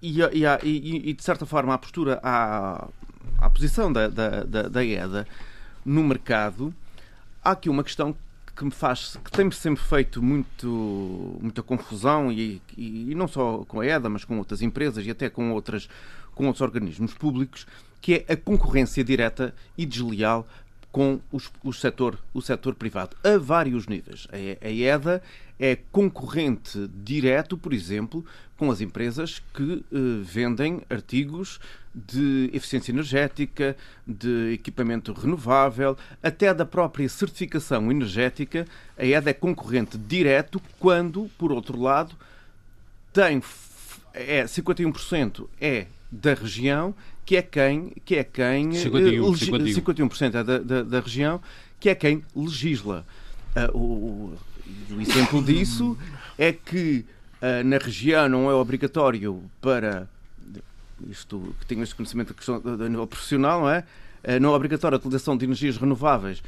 e, e, e, e, de certa forma a postura, à, à posição da, da, da, da EDA no mercado, há aqui uma questão que me faz, que tem-me sempre feito muito, muita confusão e, e, e, não só com a EDA, mas com outras empresas e até com, outras, com outros organismos públicos, que é a concorrência direta e desleal com os, o, setor, o setor privado, a vários níveis. A, a EDA é concorrente direto, por exemplo, com as empresas que eh, vendem artigos de eficiência energética, de equipamento renovável, até da própria certificação energética. A EDA é concorrente direto quando, por outro lado, tem é 51% é da região, que é quem que é quem 51, 51. 51% é da, da, da, região, que é quem legisla. Uh, o, o, exemplo disso é que uh, na região não é obrigatório para isto que tenho este conhecimento da questão a nível profissional, não é? Uh, não é obrigatório a utilização de energias renováveis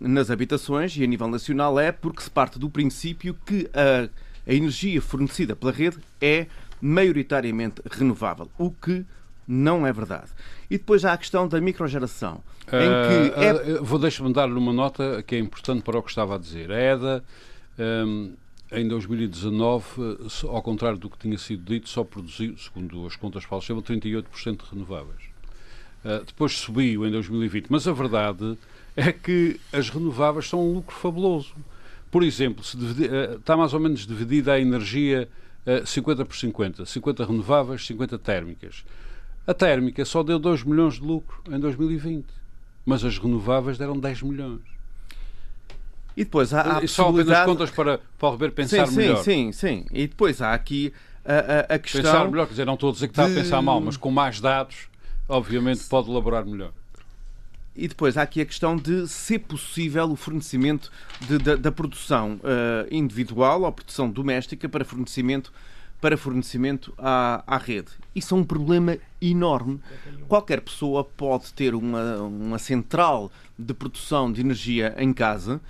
nas habitações e a nível nacional é porque se parte do princípio que a a energia fornecida pela rede é maioritariamente renovável, o que não é verdade. E depois há a questão da microgeração. Uh, em que é... uh, vou deixar-me dar-lhe uma nota que é importante para o que estava a dizer. A EDA, um, em 2019, ao contrário do que tinha sido dito, só produziu, segundo as contas falsas, 38% de renováveis. Uh, depois subiu em 2020. Mas a verdade é que as renováveis são um lucro fabuloso. Por exemplo, uh, está mais ou menos dividida a energia uh, 50 por 50. 50 renováveis, 50 térmicas. A térmica só deu 2 milhões de lucro em 2020, mas as renováveis deram 10 milhões. E depois há, há e só apenas contas para, para o Roberto pensar sim, melhor. Sim, sim, sim. E depois há aqui a, a, a questão... Pensar melhor, quer dizer, não estou a dizer que está de... a pensar mal, mas com mais dados, obviamente, pode elaborar melhor. E depois há aqui a questão de ser possível o fornecimento de, da, da, produção uh, individual ou produção doméstica para fornecimento, para fornecimento à, à rede. Isso é um problema enorme. Qualquer pessoa pode ter uma, uma central de produção de energia em casa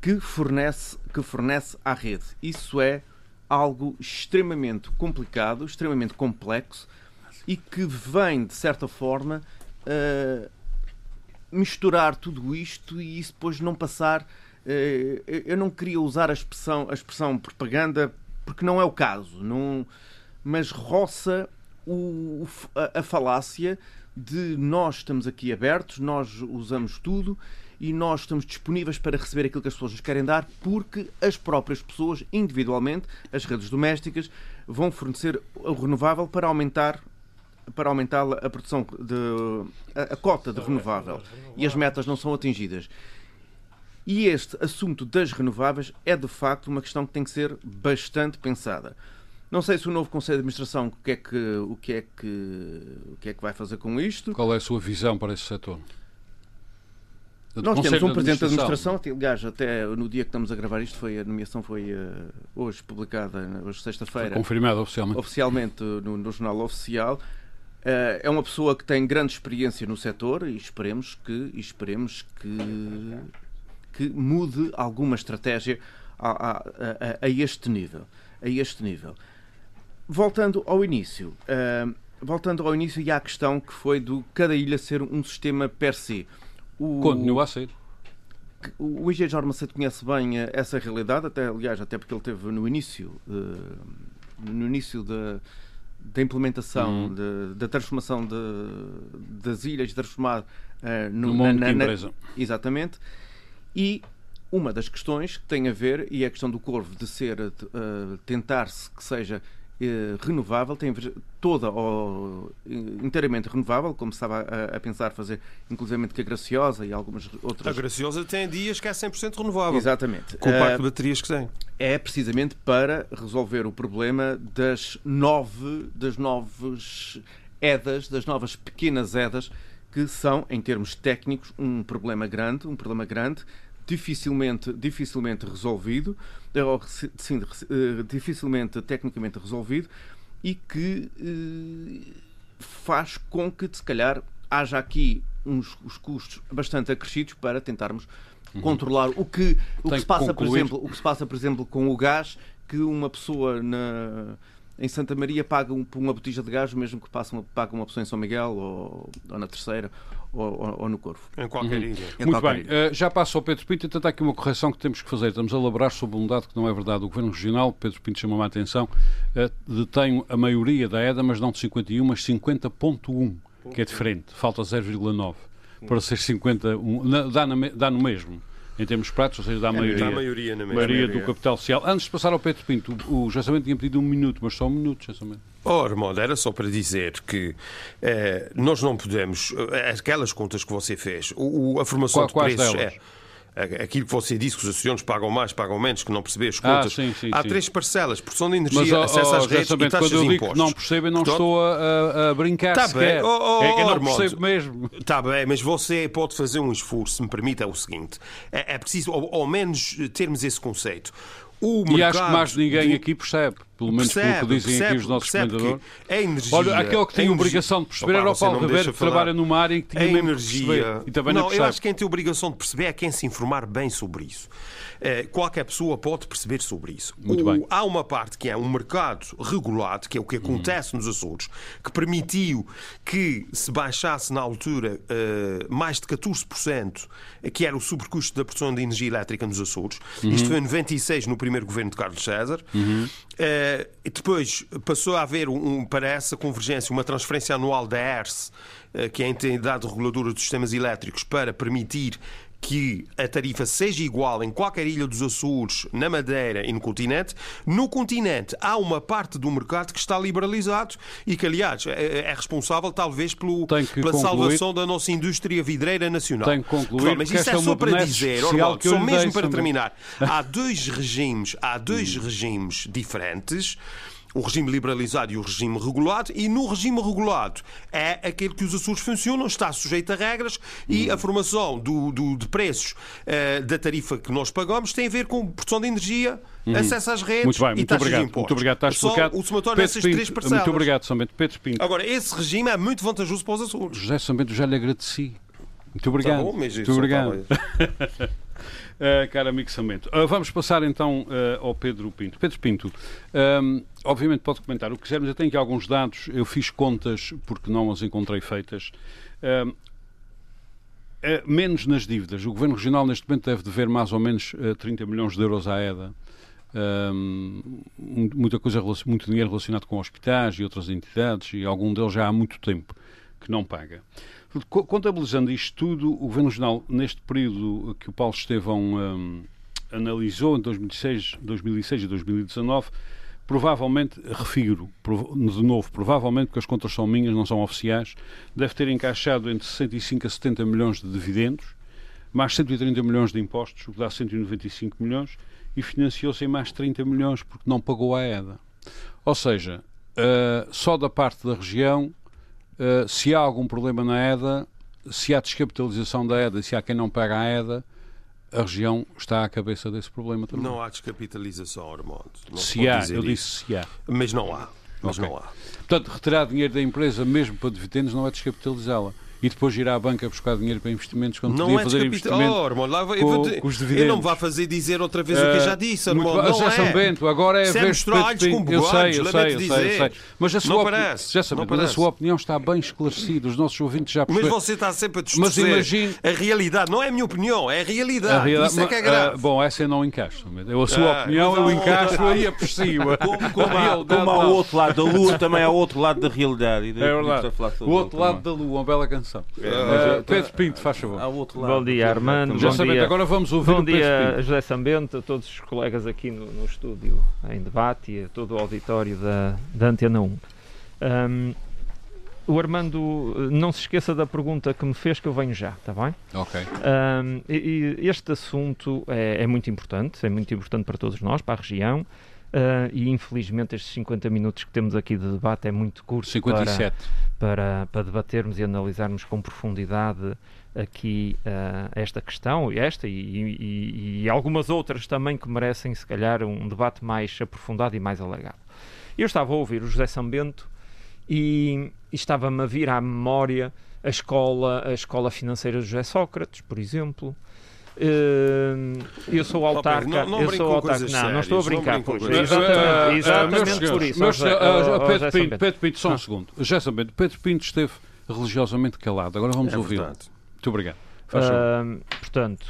que fornece, que fornece à rede. Isso é algo extremamente complicado, extremamente complexo e que vem, de certa forma, uh, misturar tudo isto e isso depois não passar. Eh, eu não queria usar a expressão, a expressão propaganda porque não é o caso, não, mas roça o, a, a falácia de nós estamos aqui abertos, nós usamos tudo e nós estamos disponíveis para receber aquilo que as pessoas nos querem dar, porque as próprias pessoas, individualmente, as redes domésticas, vão fornecer o renovável para aumentar para aumentar a produção de a, a cota de renovável e as metas não são atingidas. E este assunto das renováveis é de facto uma questão que tem que ser bastante pensada. Não sei se o novo Conselho de Administração o que é que, o que, é que, o que, é que vai fazer com isto. Qual é a sua visão para esse setor? Nós temos um Presidente da Administração, aliás, até no dia que estamos a gravar isto, foi, a nomeação foi uh, hoje publicada, hoje sexta-feira. Confirmada oficialmente. Oficialmente no, no Jornal Oficial. Uh, é uma pessoa que tem grande experiência no setor e esperemos que, e esperemos que, que mude alguma estratégia a, a, a, este nível. A este nível. Voltando ao início, uh, voltando ao início e à questão que foi do cada ilha ser um sistema per se. O, Continua a ser. O engenheiro Jorge Macedo conhece bem eh, essa realidade, até, aliás, até porque ele teve no início, uh, no início da da implementação, uhum. de, da transformação de, das ilhas, transformar uh, no, no na, na, empresa. Exatamente. E uma das questões que tem a ver, e é a questão do corvo de ser, uh, tentar-se que seja uh, renovável, tem a ver toda ou inteiramente renovável, como estava a, a, pensar fazer, inclusive que a Graciosa e algumas outras. A Graciosa tem dias que é 100% renovável. Exatamente. Com o parque de baterias que tem. É precisamente para resolver o problema das nove, das novas EDAs, das novas pequenas EDAs, que são, em termos técnicos, um problema grande, um problema grande, dificilmente, dificilmente resolvido, ou sim, eh, dificilmente tecnicamente resolvido, e que eh, faz com que, se calhar, haja aqui uns os custos bastante acrescidos para tentarmos uhum. controlar o que, o que se passa, por exemplo, o que se passa, por exemplo, com o gás, que uma pessoa na em Santa Maria pagam por uma botija de gás, mesmo que passam, pagam uma pessoa em São Miguel ou, ou na Terceira ou, ou, ou, no Corvo. Em qualquer uhum. ilha. Em Muito qualquer bem, ilha. Uh, já passa ao Pedro Pinto, então está aqui uma correção que temos que fazer. Estamos a elaborar sobre um dado que não é verdade. O Governo Regional, Pedro Pinto chamou a atenção, uh, detém a maioria da EDA, mas não de 51, mas 50.1, que é diferente. Falta 0,9. para ser 50, um, na, dá, na, dá no mesmo em termos práticos, ou seja, dá a maioria, maioria na mesma. maioria do capital social. Antes de passar ao Pedro Pinto, o, o José Samento tinha pedido um minuto, mas só um minuto, José Samento. Oh, Armando, era só para dizer que eh, nós não podemos. eh, aquelas contas que você fez, o, a formação Qual- de quais preços delas? é. Aquilo que você disse que os associados pagam mais, pagam menos, que não percebeu as Ah, contas. sim, sim, Há sim. três parcelas: produção de energia, Mas, ó, acesso às redes e taxas de impostos. não percebo, eu não Portanto, estou a, a- a brincar Tá sequer. bem. Oh, oh, é que eu não Armando. percebo mesmo. Está bem, mas você pode fazer um esforço, se me permite, é o seguinte: é, é preciso, ao, ao menos, termos esse conceito. O E acho que mais ninguém de- aqui percebe, pelo menos Percebe, pelo que dizem aqui percebe, os nossos comentadores. A energia, Olha, aquele que tem energia- obrigação de perceber Opa, era o Paulo Ribeiro, que trabalha numa área em que tinha que energia. E também não, não, eu acho que quem tem obrigação de perceber é quem se informar bem sobre isso. Eh, qualquer pessoa pode perceber sobre isso. Muito O- bem. Há uma parte que é um mercado regulado, que é o que acontece nos Açores, que permitiu que se baixasse na altura eh, mais de 14%, eh, que era o sobrecusto da produção de energia elétrica nos Açores. Isto foi em 96, no primeiro governo de Carlos César. Eh, e depois passou a haver, um, para essa convergência, uma transferência anual da ERSE, eh, que é a entidade reguladora dos sistemas elétricos, para permitir que a tarifa seja igual em qualquer ilha dos Açores, na Madeira e no continente. No continente há uma parte do mercado que está liberalizado e que, aliás, é, é responsável talvez pelo, pela concluir. salvação da nossa indústria vidreira nacional. Tem que concluir, mas isso é é só para dizer, Orlando, só mesmo para terminar. Há dois regimes, há dois regimes diferentes. O regime liberalizado e o regime regulado, e no regime regulado é aquele que os Açores funcionam, está sujeito a regras e a formação do, do- de preços eh, da tarifa que nós pagamos tem a ver com produção de energia, acesso às redes Muito bem, e muito taxas obrigado. de impostos. Muito obrigado, está explicado. o somatório Pedro dessas Pinto, três parcelas. Muito obrigado, somente. Pedro Pinto. Agora, esse regime é muito vantajoso para os Açores. José Samento, já lhe agradeci. Muito obrigado. Tá bom, muito só obrigado. Uh, caro amigo Samento. Uh, vamos passar então uh, ao Pedro Pinto. Pedro Pinto, um, obviamente pode comentar o que quiser, mas eu tenho aqui alguns dados. Eu fiz contas porque não as encontrei feitas. Um, uh, menos nas dívidas. O Governo Regional neste momento deve dever mais ou menos uh, 30 milhões de euros à EDA. Um, muita coisa, muito dinheiro relacionado com hospitais e outras entidades e algum deles já há muito tempo que não paga. Co- Contabilizando isto tudo, o Governo Regional, neste período que o Paulo Estevão hum, analisou, em 2006, 2006 e 2019, provavelmente, refiro de novo, provavelmente, porque as contas são minhas, não são oficiais, deve ter encaixado entre 65 a 70 milhões de dividendos, mais 130 milhões de impostos, o que dá 195 milhões, e financiou-se em mais 30 milhões porque não pagou a EDA. Ou seja, eh, só da parte da região Uh, se há algum problema na EDA, se há descapitalização da EDA, se há quem não paga a EDA, a região está à cabeça desse problema também. Não há descapitalização, Armando. Não se há, eu disse se há. Mas não há. Mas Ok. não há. Portanto, retirar dinheiro da empresa mesmo para dividendos não é descapitalizá-la. E depois ir à banca buscar dinheiro para investimentos quando Não podia é fazer investimento. Oh, Armando, lá, eu, com- vou te- com os eu dividendos. não me vá fazer dizer outra vez o que eu já disse, Muito Armando. bem. Não é. Sambento, agora é a vez de Pedro Pinto. Eu sei, eu sei, eu sei, eu sei. Mas a sua, parece, Já mas a sua opinião está bem esclarecida. Os nossos ouvintes já Mas perceberam. você está sempre a Mas distorcer imagine- a realidade. Não é a minha opinião, é a realidade. A realidade- Isso é que é ah, grave. bom, essa eu não encaixo. Eu, a sua Ah, opinião mas eu encaixo aí aprecio. Como, como há, como o outro lado da lua, também há o outro lado da realidade. De- É de- verdade. O outro lado da lua, uma bela canção. Mas Uh, Pedro Pinto, faz favor. Há o outro lado Bom dia, Armando. Bom dia. agora vamos ouvir Bom o Pedro dia, Pinto. José Sambento, a todos os colegas aqui no, no estúdio em debate e a todo o auditório da, da Antena 1. Ahm, o Armando, não se esqueça da pergunta que me fez, que eu venho já, está bem? Ok. Ahm, e, e este assunto é, é muito importante, é muito importante para todos nós, para a região. Ah, e infelizmente estes 50 minutos que temos aqui de debate é muito curto para, 57. para, para debatermos e analisarmos com profundidade aqui ah, esta questão, e esta e, e- e algumas outras também que merecem, se calhar, um debate mais aprofundado e mais alegado. Eu estava a ouvir o José Sambento e, e estava-me a vir à memória a escola, a escola financeira de José Sócrates, por exemplo. Hum, eu sou autarca, não- não eu sou com autarca. Não, não estou a não brincar. Exatamente, exatamente meus por isso. meus ó- ó Pedro Pinto. Pedro Pinto, só um Ah. segundo. Já sabendo, Pedro Pinto esteve religiosamente calado. Agora vamos É ouvi-lo. verdade. Muito obrigado. Ahm, portanto,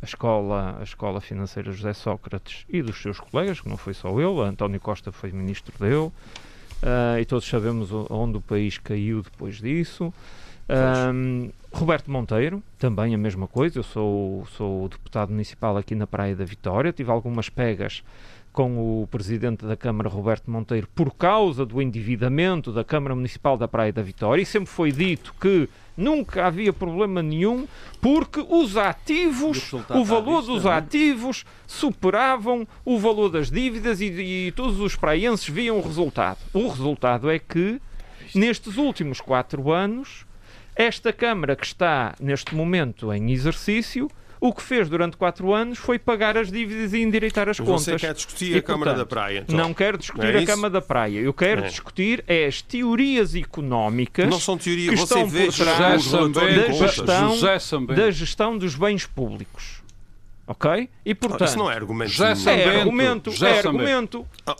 a escola, a escola financeira José Sócrates e dos seus colegas, que não foi só ele, António Costa foi ministro dele, ah, e todos sabemos onde o país caiu depois disso. Um, Roberto Monteiro, também a mesma coisa. Eu sou, sou deputado municipal aqui na Praia da Vitória. Tive algumas pegas com o presidente da Câmara, Roberto Monteiro, por causa do endividamento da Câmara Municipal da Praia da Vitória. E sempre foi dito que nunca havia problema nenhum, porque os ativos, o valor dos é? ativos superavam o valor das dívidas e, e todos os praienses viam o resultado. O resultado é que, nestes últimos quatro anos, esta Câmara que está neste momento em exercício, o que fez durante quatro anos foi pagar as dívidas e endireitar as Mas contas. Você quer discutir E, a Câmara portanto, da Praia? então? Não quero discutir É a? Câmara da Praia. Eu quero É. discutir é as teorias económicas Não são teorias, que você estão vê por José trás da gestão, José da gestão dos bens públicos. Ok? E portanto, Isso não é argumento. Sabe- é Sambento, argumento, José é argumento. Ah.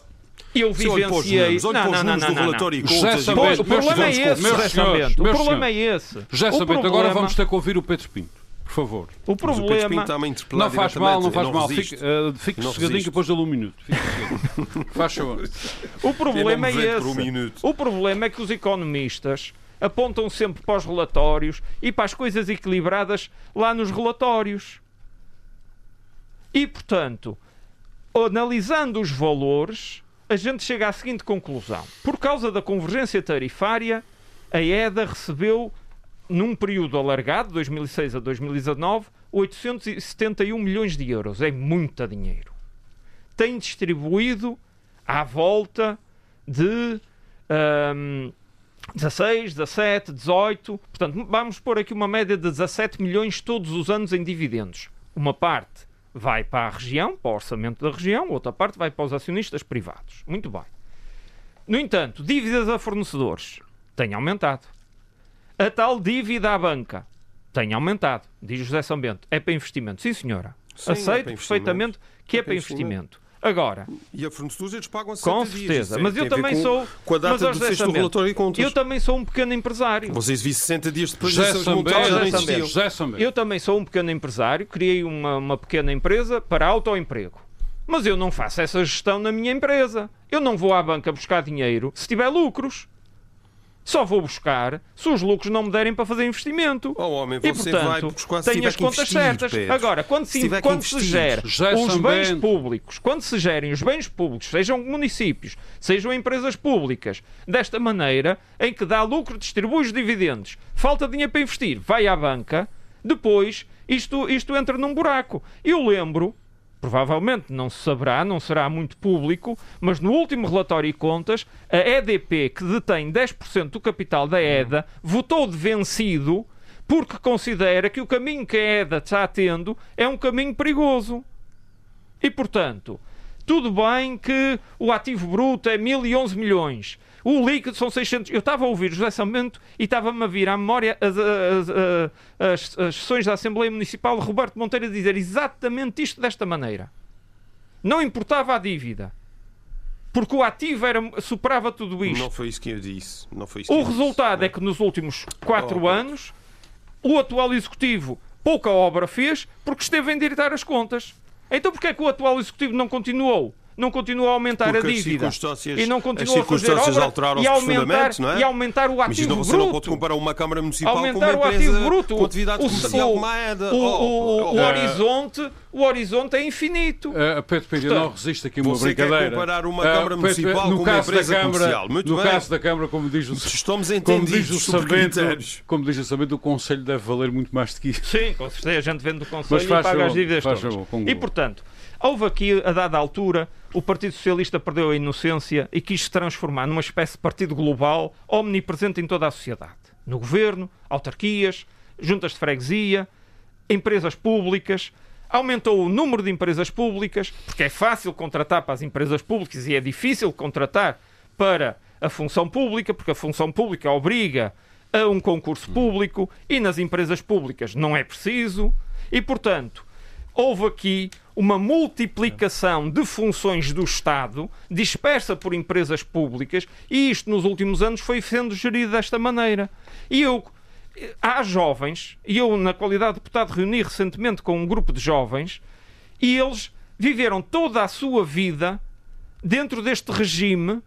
Eu os vivenciei. Não, não, não, não, do não, José Pois, o problema é esse, José. O problema é esse. José O Sambento, agora vamos ter que ouvir o Pedro Pinto, por favor. O Mas o Pedro Pinto problema. está-me a interpelar Não faz mal, não faz mal. resiste. Fique, uh, fique Não sossegadinho depois dou-lhe um minuto. Faz favor. O problema é não vendo esse. um. O problema é que os economistas apontam sempre para os relatórios e para as coisas equilibradas lá nos relatórios. E, portanto, analisando os valores, a gente chega à seguinte conclusão. Por causa da convergência tarifária, a EDA recebeu, num período alargado, 2006 a 2019, 871 milhões de euros. É muito dinheiro. Tem distribuído à volta de ahm, 16, 17, 18. Portanto, vamos pôr aqui uma média de 17 milhões todos os anos em dividendos. Uma parte vai para a região, para o orçamento da região, outra parte vai para os acionistas privados. Muito bem. No entanto, dívidas a fornecedores tem aumentado. A tal dívida à banca tem aumentado, diz José Sambento. É para investimento. Sim, senhora. Sim, é Aceito investimento. perfeitamente que é, É para para investimento. Agora, E a fornecedores eles pagam a 60 com dias. certeza. Isso é- Mas eu também com- sou. Com a mas, data ó, do sexto relatório e contas. Eu também sou um pequeno empresário. Vocês vi 60 dias depois José montagens não José. Eu também sou um pequeno empresário, criei uma, uma pequena empresa para autoemprego. Mas eu não faço essa gestão na minha empresa. Eu não vou à banca buscar dinheiro se tiver lucros. Só vou buscar se os lucros não me derem para fazer investimento. Oh, homem, e, portanto, tenho as contas investir, certas. Pedro. Agora, quando se, Se quando se gera José os bens públicos, quando se gerem os bens públicos, sejam municípios, sejam empresas públicas, desta maneira, em que dá lucro, distribui os dividendos, falta dinheiro para investir, vai à banca, depois isto, isto entra num buraco. Eu lembro, provavelmente não se saberá, não será muito público, mas no último relatório e contas, a EDP, que detém 10% do capital da EDA, votou de vencido porque considera que o caminho que a EDA está tendo é um caminho perigoso. E, portanto, tudo bem que o ativo bruto é 1011 milhões. O líquido são 600. Eu estava a ouvir José Samento e estava-me a vir à memória as, as, as, as, sessões da Assembleia Municipal de Roberto Monteiro a dizer exatamente isto desta maneira. Não importava a dívida. Porque o ativo era, superava tudo isto. Não foi isso que eu disse. Não foi isso O eu disse. resultado é que nos últimos quatro Oh, Pedro. anos o atual executivo pouca obra fez porque esteve a endireitar as contas. Então porquê é que o atual executivo não continuou? Não continuou a aumentar Porque a as dívida circunstâncias- e não as continuou a fazer circunstâncias obra alteraram-se e aumentar, profundamente, não é? e aumentar o Mas ativo não, você bruto. não pode comparar uma Câmara Municipal com aumentar uma o ativo empresa bruto. com atividade o, comercial o- como o- Oh, o- oh, o oh. horizonte, o horizonte é infinito. Uh, Pedro eu não resisto aqui a uma Você quer brincadeira. comparar uma Uh, Câmara Pedro, Municipal no com uma empresa Câmara, comercial. Muito No bem. caso da Câmara, como diz o, Estamos como entendidos diz o critérios. como diz o Samento, o Conselho deve valer muito mais do que isso. Sim, com certeza. A gente vende do Mas Conselho e paga as dívidas todas. e, portanto, houve aqui, a dada altura, o Partido Socialista perdeu a inocência e quis se transformar numa espécie de partido global omnipresente em toda a sociedade. No governo, autarquias, juntas de freguesia, empresas públicas. Aumentou o número de empresas públicas, porque é fácil contratar para as empresas públicas e é difícil contratar para a função pública, porque a função pública obriga a um concurso público e nas empresas públicas não é preciso. E, portanto, houve aqui uma multiplicação de funções do Estado dispersa por empresas públicas e isto nos últimos anos foi sendo gerido desta maneira. E eu há jovens, e eu, na qualidade de deputado, reuni recentemente com um grupo de jovens, e eles viveram toda a sua vida dentro deste regime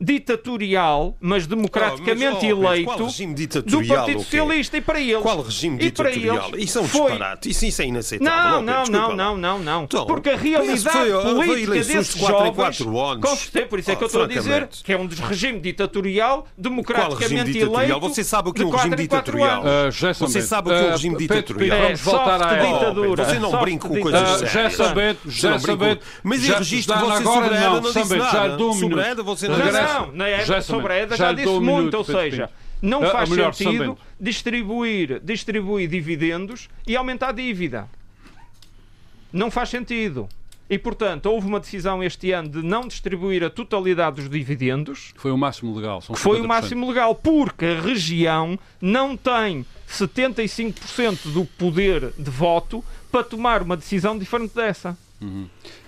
ditatorial, mas democraticamente Oh, mas, oh, eleito qual regime do ditatorial, Partido o quê? Socialista e para eles. Qual regime e para ditatorial? eles Isso é um foi- disparate. Isso, isso é inaceitável. Não, Oh, Pedro, não, desculpa não, não, não, não. Então, Porque a realidade foi- foi política de desses jovens... quatro anos. Com certeza, por isso é que eu Oh, estou a dizer que é um regime ditatorial, Qual democraticamente regime ditatorial? eleito. Você sabe o que é um regime ditatorial? José Você sabe o que é um ah, regime ditatorial? Vamos É, voltar à ditadura. Você não brinca com coisas Ah, sérias. Não brinca com- Sambento. Mas já- eu registro já você agora sobre a EDA não, não disse já nada. dou Sobre a minuto. EDA você Não, não na EDA, sabemos. sobre a EDA Já já disse um muito, minuto, ou seja, não Ah, faz sentido distribuir, distribuir dividendos e aumentar a dívida. Não faz sentido. E, portanto, houve uma decisão este ano de não distribuir a totalidade dos dividendos, Foi o máximo legal. Foi o 50%. máximo legal, porque a região não tem 75% do poder de voto para tomar uma decisão diferente dessa.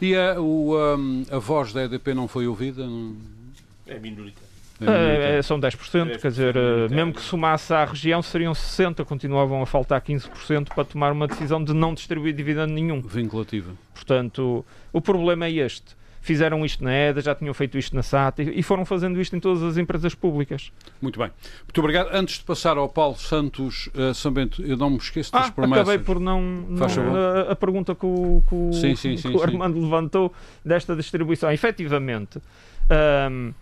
E a, o, ahm, a voz da EDP não foi ouvida? Não- É minoritário. É, é, são 10%, quer dizer, eh, mesmo que somasse à região seriam 60%, continuavam a faltar 15% para tomar uma decisão de não distribuir dividendo nenhum. Vinculativa. Portanto, o problema é este. Fizeram isto na EDA, já tinham feito isto na SAT e foram fazendo isto em todas as empresas públicas. Muito bem. Muito obrigado. Antes de passar ao Paulo Santos uh, Sambento, eu não me esqueço das Ah, promessas. acabei por não. não- a, a pergunta que o, que o- Sim, sim, que sim, o sim. Armando levantou desta distribuição. Efetivamente, hum,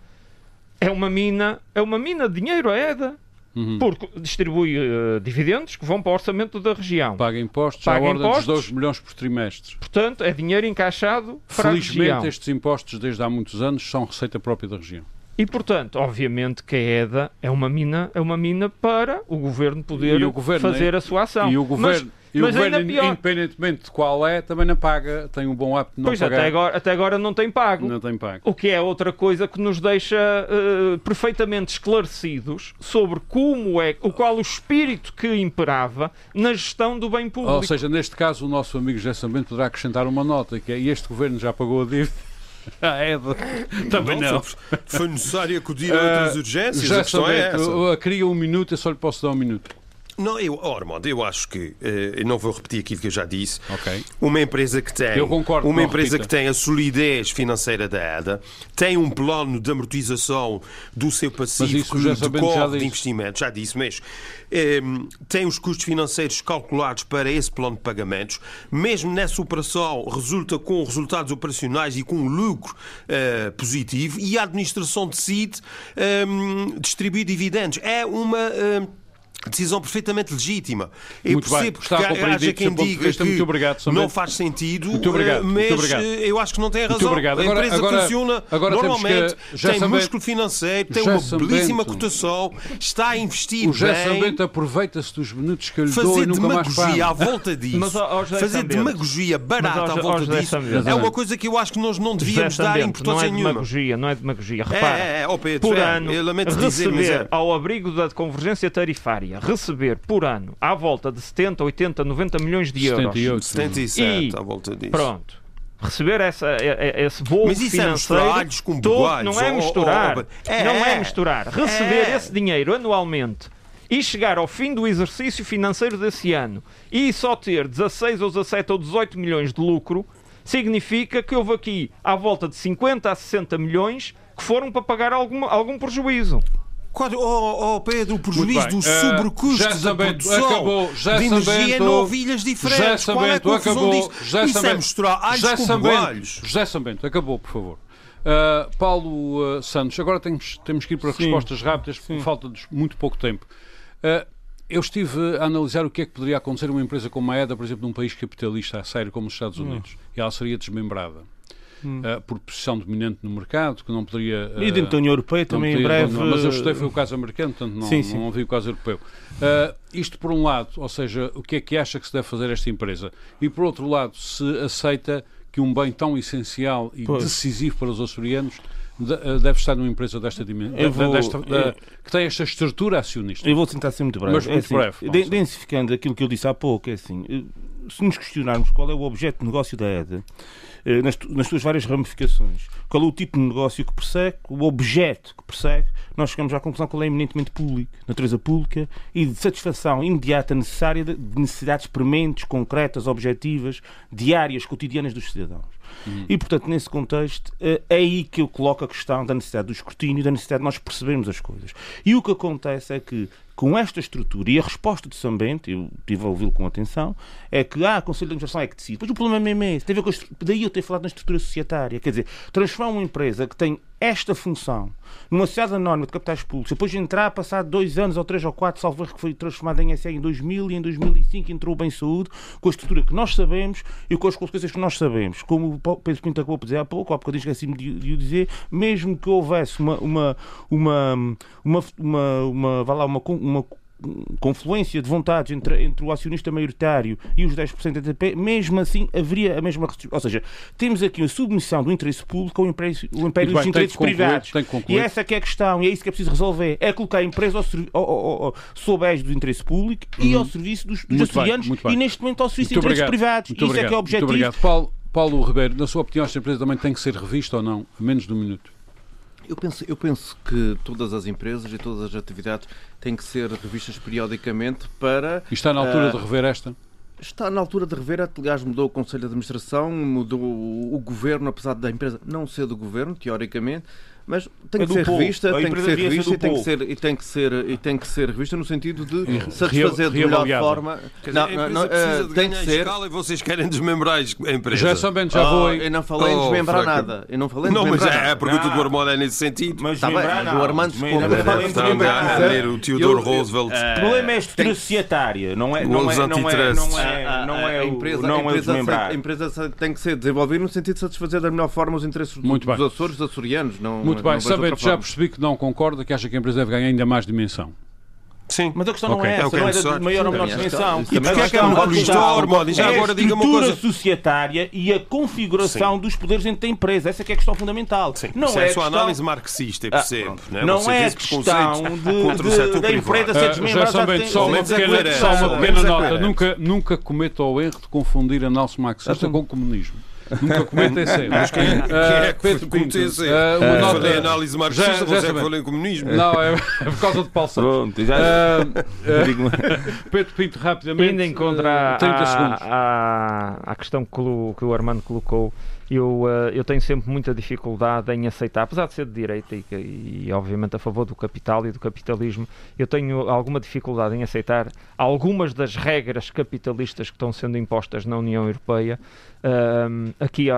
é uma mina, é uma mina de dinheiro a EDA, Uhum. porque distribui eh, dividendos que vão para o orçamento da região. Paga impostos Paga à ordem impostos. dos 12 milhões por trimestre. Portanto, é dinheiro encaixado para a região. Felizmente, estes impostos, desde há muitos anos, são receita própria da região. E portanto, obviamente que a EDA é uma mina, é uma mina para o governo poder o governo, fazer né? a sua ação. E o governo, e o mas governo ainda pior. independentemente de qual é, também não paga, tem um bom hábito de não pois pagar. até agora, até agora não tem pago. Não tem pago. O que é outra coisa que nos deixa eh, perfeitamente esclarecidos sobre como é, o qual o espírito que imperava na gestão do bem público. Ou seja, neste caso, o nosso amigo José Sambento poderá acrescentar uma nota, que é este governo já pagou a dívida. Ah, é de... Também não. Foi, foi necessário acudir a Ah, outras urgências. José a questão é essa. eu, eu queria um minuto, eu só lhe posso dar um minuto. Não, eu, oh, Armando, eu acho que, eu não vou repetir aquilo que eu já disse, Ok. uma empresa que tem, Eu concordo, uma empresa repita. que tem a solidez financeira da EDA, tem um plano de amortização do seu passivo que decorre de investimento, já disse, mas eh, tem os custos financeiros calculados para esse plano de pagamentos, mesmo nessa operação resulta com resultados operacionais e com um lucro eh, positivo e a administração decide eh, distribuir dividendos. É uma eh, decisão perfeitamente legítima. Eu Muito bem. percebo Está que haja quem diga vista. que Muito obrigado, não faz sentido, Muito obrigado, eh, muito mas obrigado. eh, eu acho que não tem razão. Muito obrigado. A Agora- empresa agora- funciona agora normalmente, que- tem músculo financeiro, tem uma belíssima cotação, está a investir O bem. Aproveita-se dos minutos que eu lhe dou Fazer e nunca demagogia à volta disso, Mas, ó, ó, fazer demagogia barata Mas, ó, à ó, volta José disso, é uma coisa que eu acho que nós não devíamos dar não importância é nenhuma. demagogia, não é demagogia. Repara, É, é, ó Pedro, por é, ano, receber é. ao abrigo da convergência tarifária, receber por ano à volta de 70, 80, 90 milhões de euros. 78. 77 E- à volta disso. Pronto. Receber essa, é- é- esse bolo Mas isso é financeiro misturar alhos com todo, não é misturar, ó, é, não é é. misturar. Receber É. esse dinheiro anualmente e chegar ao fim do exercício financeiro desse ano e só ter 16 ou 17 ou 18 milhões de lucro significa que houve aqui à volta de 50 a 60 milhões que foram para pagar alguma, algum prejuízo. Qual- Oh, oh, Pedro, o prejuízo do Eh, sobrecusto já da sabendo, produção acabou, já de energia sabendo, em novilhas diferentes. Já Qual é a Sambento, confusão acabou. disso? Já Isso é Sambento, misturar alhos já com bugalhos. José Sambento, acabou, por favor. Uh, Paulo uh, Santos, agora temos, temos que ir para Sim. respostas rápidas, por falta de muito pouco tempo. Uh, eu estive a analisar o que é que poderia acontecer numa empresa como a EDA, por exemplo, num país capitalista a sério como os Estados Hum. Unidos. E ela seria desmembrada. Uh, por posição dominante no mercado, que não poderia. uh, E dentro da União Europeia também em podia- breve. não, mas eu estudei foi o caso americano, portanto não, Sim, sim. não ouvi o caso europeu. Uh, isto por um lado, ou seja, o que é que acha que se deve fazer esta empresa? E por outro lado, se aceita que um bem tão essencial e Pois. decisivo para os açorianos de- deve estar numa empresa desta dimensão, vou- desta, da- que tem esta estrutura acionista. Eu vou tentar ser muito breve. Mas muito é assim, breve, de- densificando aquilo que eu disse há pouco, é assim, eh, se nos questionarmos qual é o objeto de negócio da EDA, nas, tu- nas suas várias ramificações, qual é o tipo de negócio que persegue, o objeto que persegue, nós chegamos à conclusão que ele é eminentemente público, natureza pública e de satisfação imediata necessária de de necessidades prementes, concretas, objetivas, diárias, cotidianas dos cidadãos. Uhum. E, portanto, nesse contexto, é aí que eu coloco a questão da necessidade do escrutínio, da necessidade de nós percebermos as coisas. E o que acontece é que com esta estrutura e a resposta de São Bento, eu estive a ouvi-lo com atenção, é que ah, o Conselho de Administração é que decide. Pois o problema mesmo é esse. Tem a ver com a, daí eu ter falado na estrutura societária. Quer dizer, transformar uma empresa que tem esta função numa sociedade anónima de capitais públicos, depois de entrar, passar dois anos ou três ou quatro, salvo que foi transformada em SA em 2000 e em 2005 entrou o Bem Saúde, com a estrutura que nós sabemos e com as consequências que nós sabemos. Como o Pedro Pinto acabou de dizer há pouco, há eu esqueci-me de, o dizer, mesmo que houvesse uma, uma, uma, uma, uma, uma, vá lá, uma, uma confluência de vontades entre, entre o acionista maioritário e os 10% da TP, mesmo assim haveria a mesma Ou seja, temos aqui a submissão do interesse público ao império, o império dos interesses concluir, privados. E essa é que é a questão, e é isso que é preciso resolver. É colocar a empresa ao, ao, ao, sob égide do interesse público uhum. e ao serviço dos, dos açorianos e neste momento ao serviço dos interesses obrigado. privados. Muito isso obrigado. é que é o objetivo. Paulo, Paulo Ribeiro, na sua opinião, esta empresa também tem que ser revista ou não? Menos de um minuto. Eu penso, eu penso que todas as empresas e todas as atividades têm que ser revistas periodicamente para. E está na altura uh, de rever esta? Está na altura de rever, aliás, mudou o Conselho de Administração, mudou o governo, apesar da empresa não ser do governo, teoricamente, mas tem é que ser revista, tem que ser revista e tem que ser, e tem que ser e tem que ser revista no sentido de satisfazer de melhor forma. Não, não, não, uh, tem que ser. E vocês querem desmembrar a empresa. Já sabem, já vou. eu não falei em oh, desmembrar nada. Eu não falei Não, mas é, a pergunta do Armando é nesse sentido. Mas tá bem, o Armando ler o Theodore Roosevelt. O problema é a estrutura societária, não é não é não é não é não é a empresa não é a empresa tem que ser desenvolvida no sentido de satisfazer da melhor forma os interesses dos Açores, dos açorianos, não muito bem, sabendo, já percebi que não concorda, que acha que a empresa deve ganhar ainda mais dimensão. Sim. Mas a questão okay. não é essa, é não é de maior ou menor dimensão. E porquê é que é uma questão? Já agora diga uma coisa. A estrutura societária e a configuração Sim. dos poderes dentro da empresa. Essa é que é a questão fundamental. Sim. Não Isso é, é a sua questão... análise marxista, percebo. Ah, não, não é a questão de, de, da empresa ser desmembrada. Uh, só uma pequena, só uma pequena nota. Nunca, nunca cometa o erro de confundir análise marxista com comunismo. Nunca comentem esse Mas quem, quem é que Pedro Pinto? Uh, uh, nota... Falei análise marxista, já, já você é que falou em comunismo. Não, é, é por causa de Paulo Santos. Pronto, já... Uh, Pedro Pinto, rapidamente. Indo em contra 30 a, segundos. A, a, a questão que o, que o Armando colocou eu, uh, eu tenho sempre muita dificuldade em aceitar, apesar de ser de direita e, e, obviamente a favor do capital e do capitalismo, eu tenho alguma dificuldade em aceitar algumas das regras capitalistas que estão sendo impostas na União Europeia. Uh, aqui uh,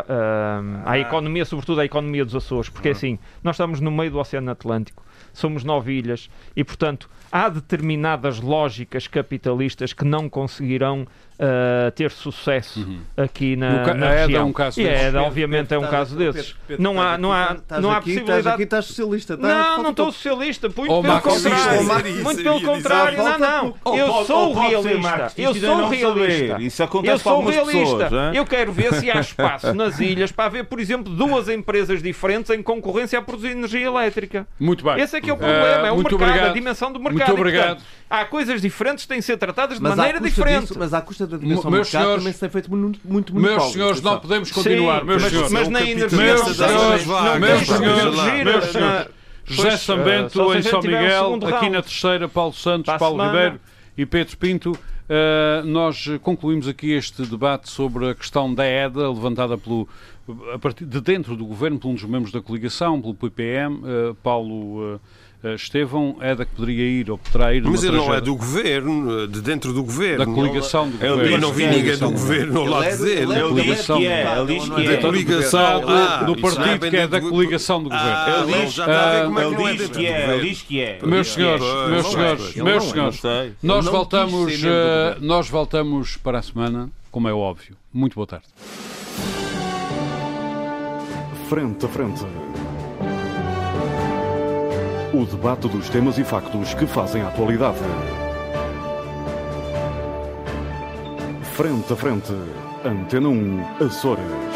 à economia, sobretudo à economia dos Açores, porque assim, nós estamos no meio do Oceano Atlântico, somos nove ilhas e, portanto, há determinadas lógicas capitalistas que não conseguirão uh, ter sucesso uhum. aqui na, no, na região. É um caso e é, obviamente é um caso desses. não há, não há, não há possibilidade. Estás aqui, estás socialista. Não, não estou socialista. Muito oh, pelo contrário. Muito pelo contrário. Não, não. Eu sou realista. Eu sou realista. Isso acontece eu sou realista. Eu quero ver se há espaço nas ilhas para haver, por exemplo, duas empresas diferentes em concorrência a produzir energia elétrica. Muito bem. Esse é que é o problema. É o mercado, a dimensão do mercado. Muito obrigado. Há coisas diferentes que têm que ser tratadas de maneira diferente. Mas à custa da dimensão do mercado também se tem feito muito, muito Meus senhores, não podemos continuar. Meus mas, senhores, mas na energia meus senhores, meus senhores, meus senhores. José Sambento em São Miguel, aqui na terceira, Paulo Santos, Paulo Ribeiro e Pedro Pinto. Uh, nós concluímos aqui este debate sobre a questão da EDA, levantada pelo, a partir de dentro do governo, por um dos membros da coligação, pelo PPM, uh, Paulo. Uh, Estevão é da que poderia ir ou poderá ir. Mas ele não é do governo, de dentro do governo. Da coligação do governo. Eu não vi ninguém do governo ao lado dele. Ele diz que é. Ele diz que é. Da coligação do partido que é da coligação do governo. Ele diz que é. Ele diz que é. Meus senhores, meus senhores, meus senhores, nós voltamos, nós voltamos para a semana, como é óbvio. Muito boa tarde. Frente a frente. O debate dos temas e factos que fazem a atualidade. Frente a frente. Antena 1, Açores.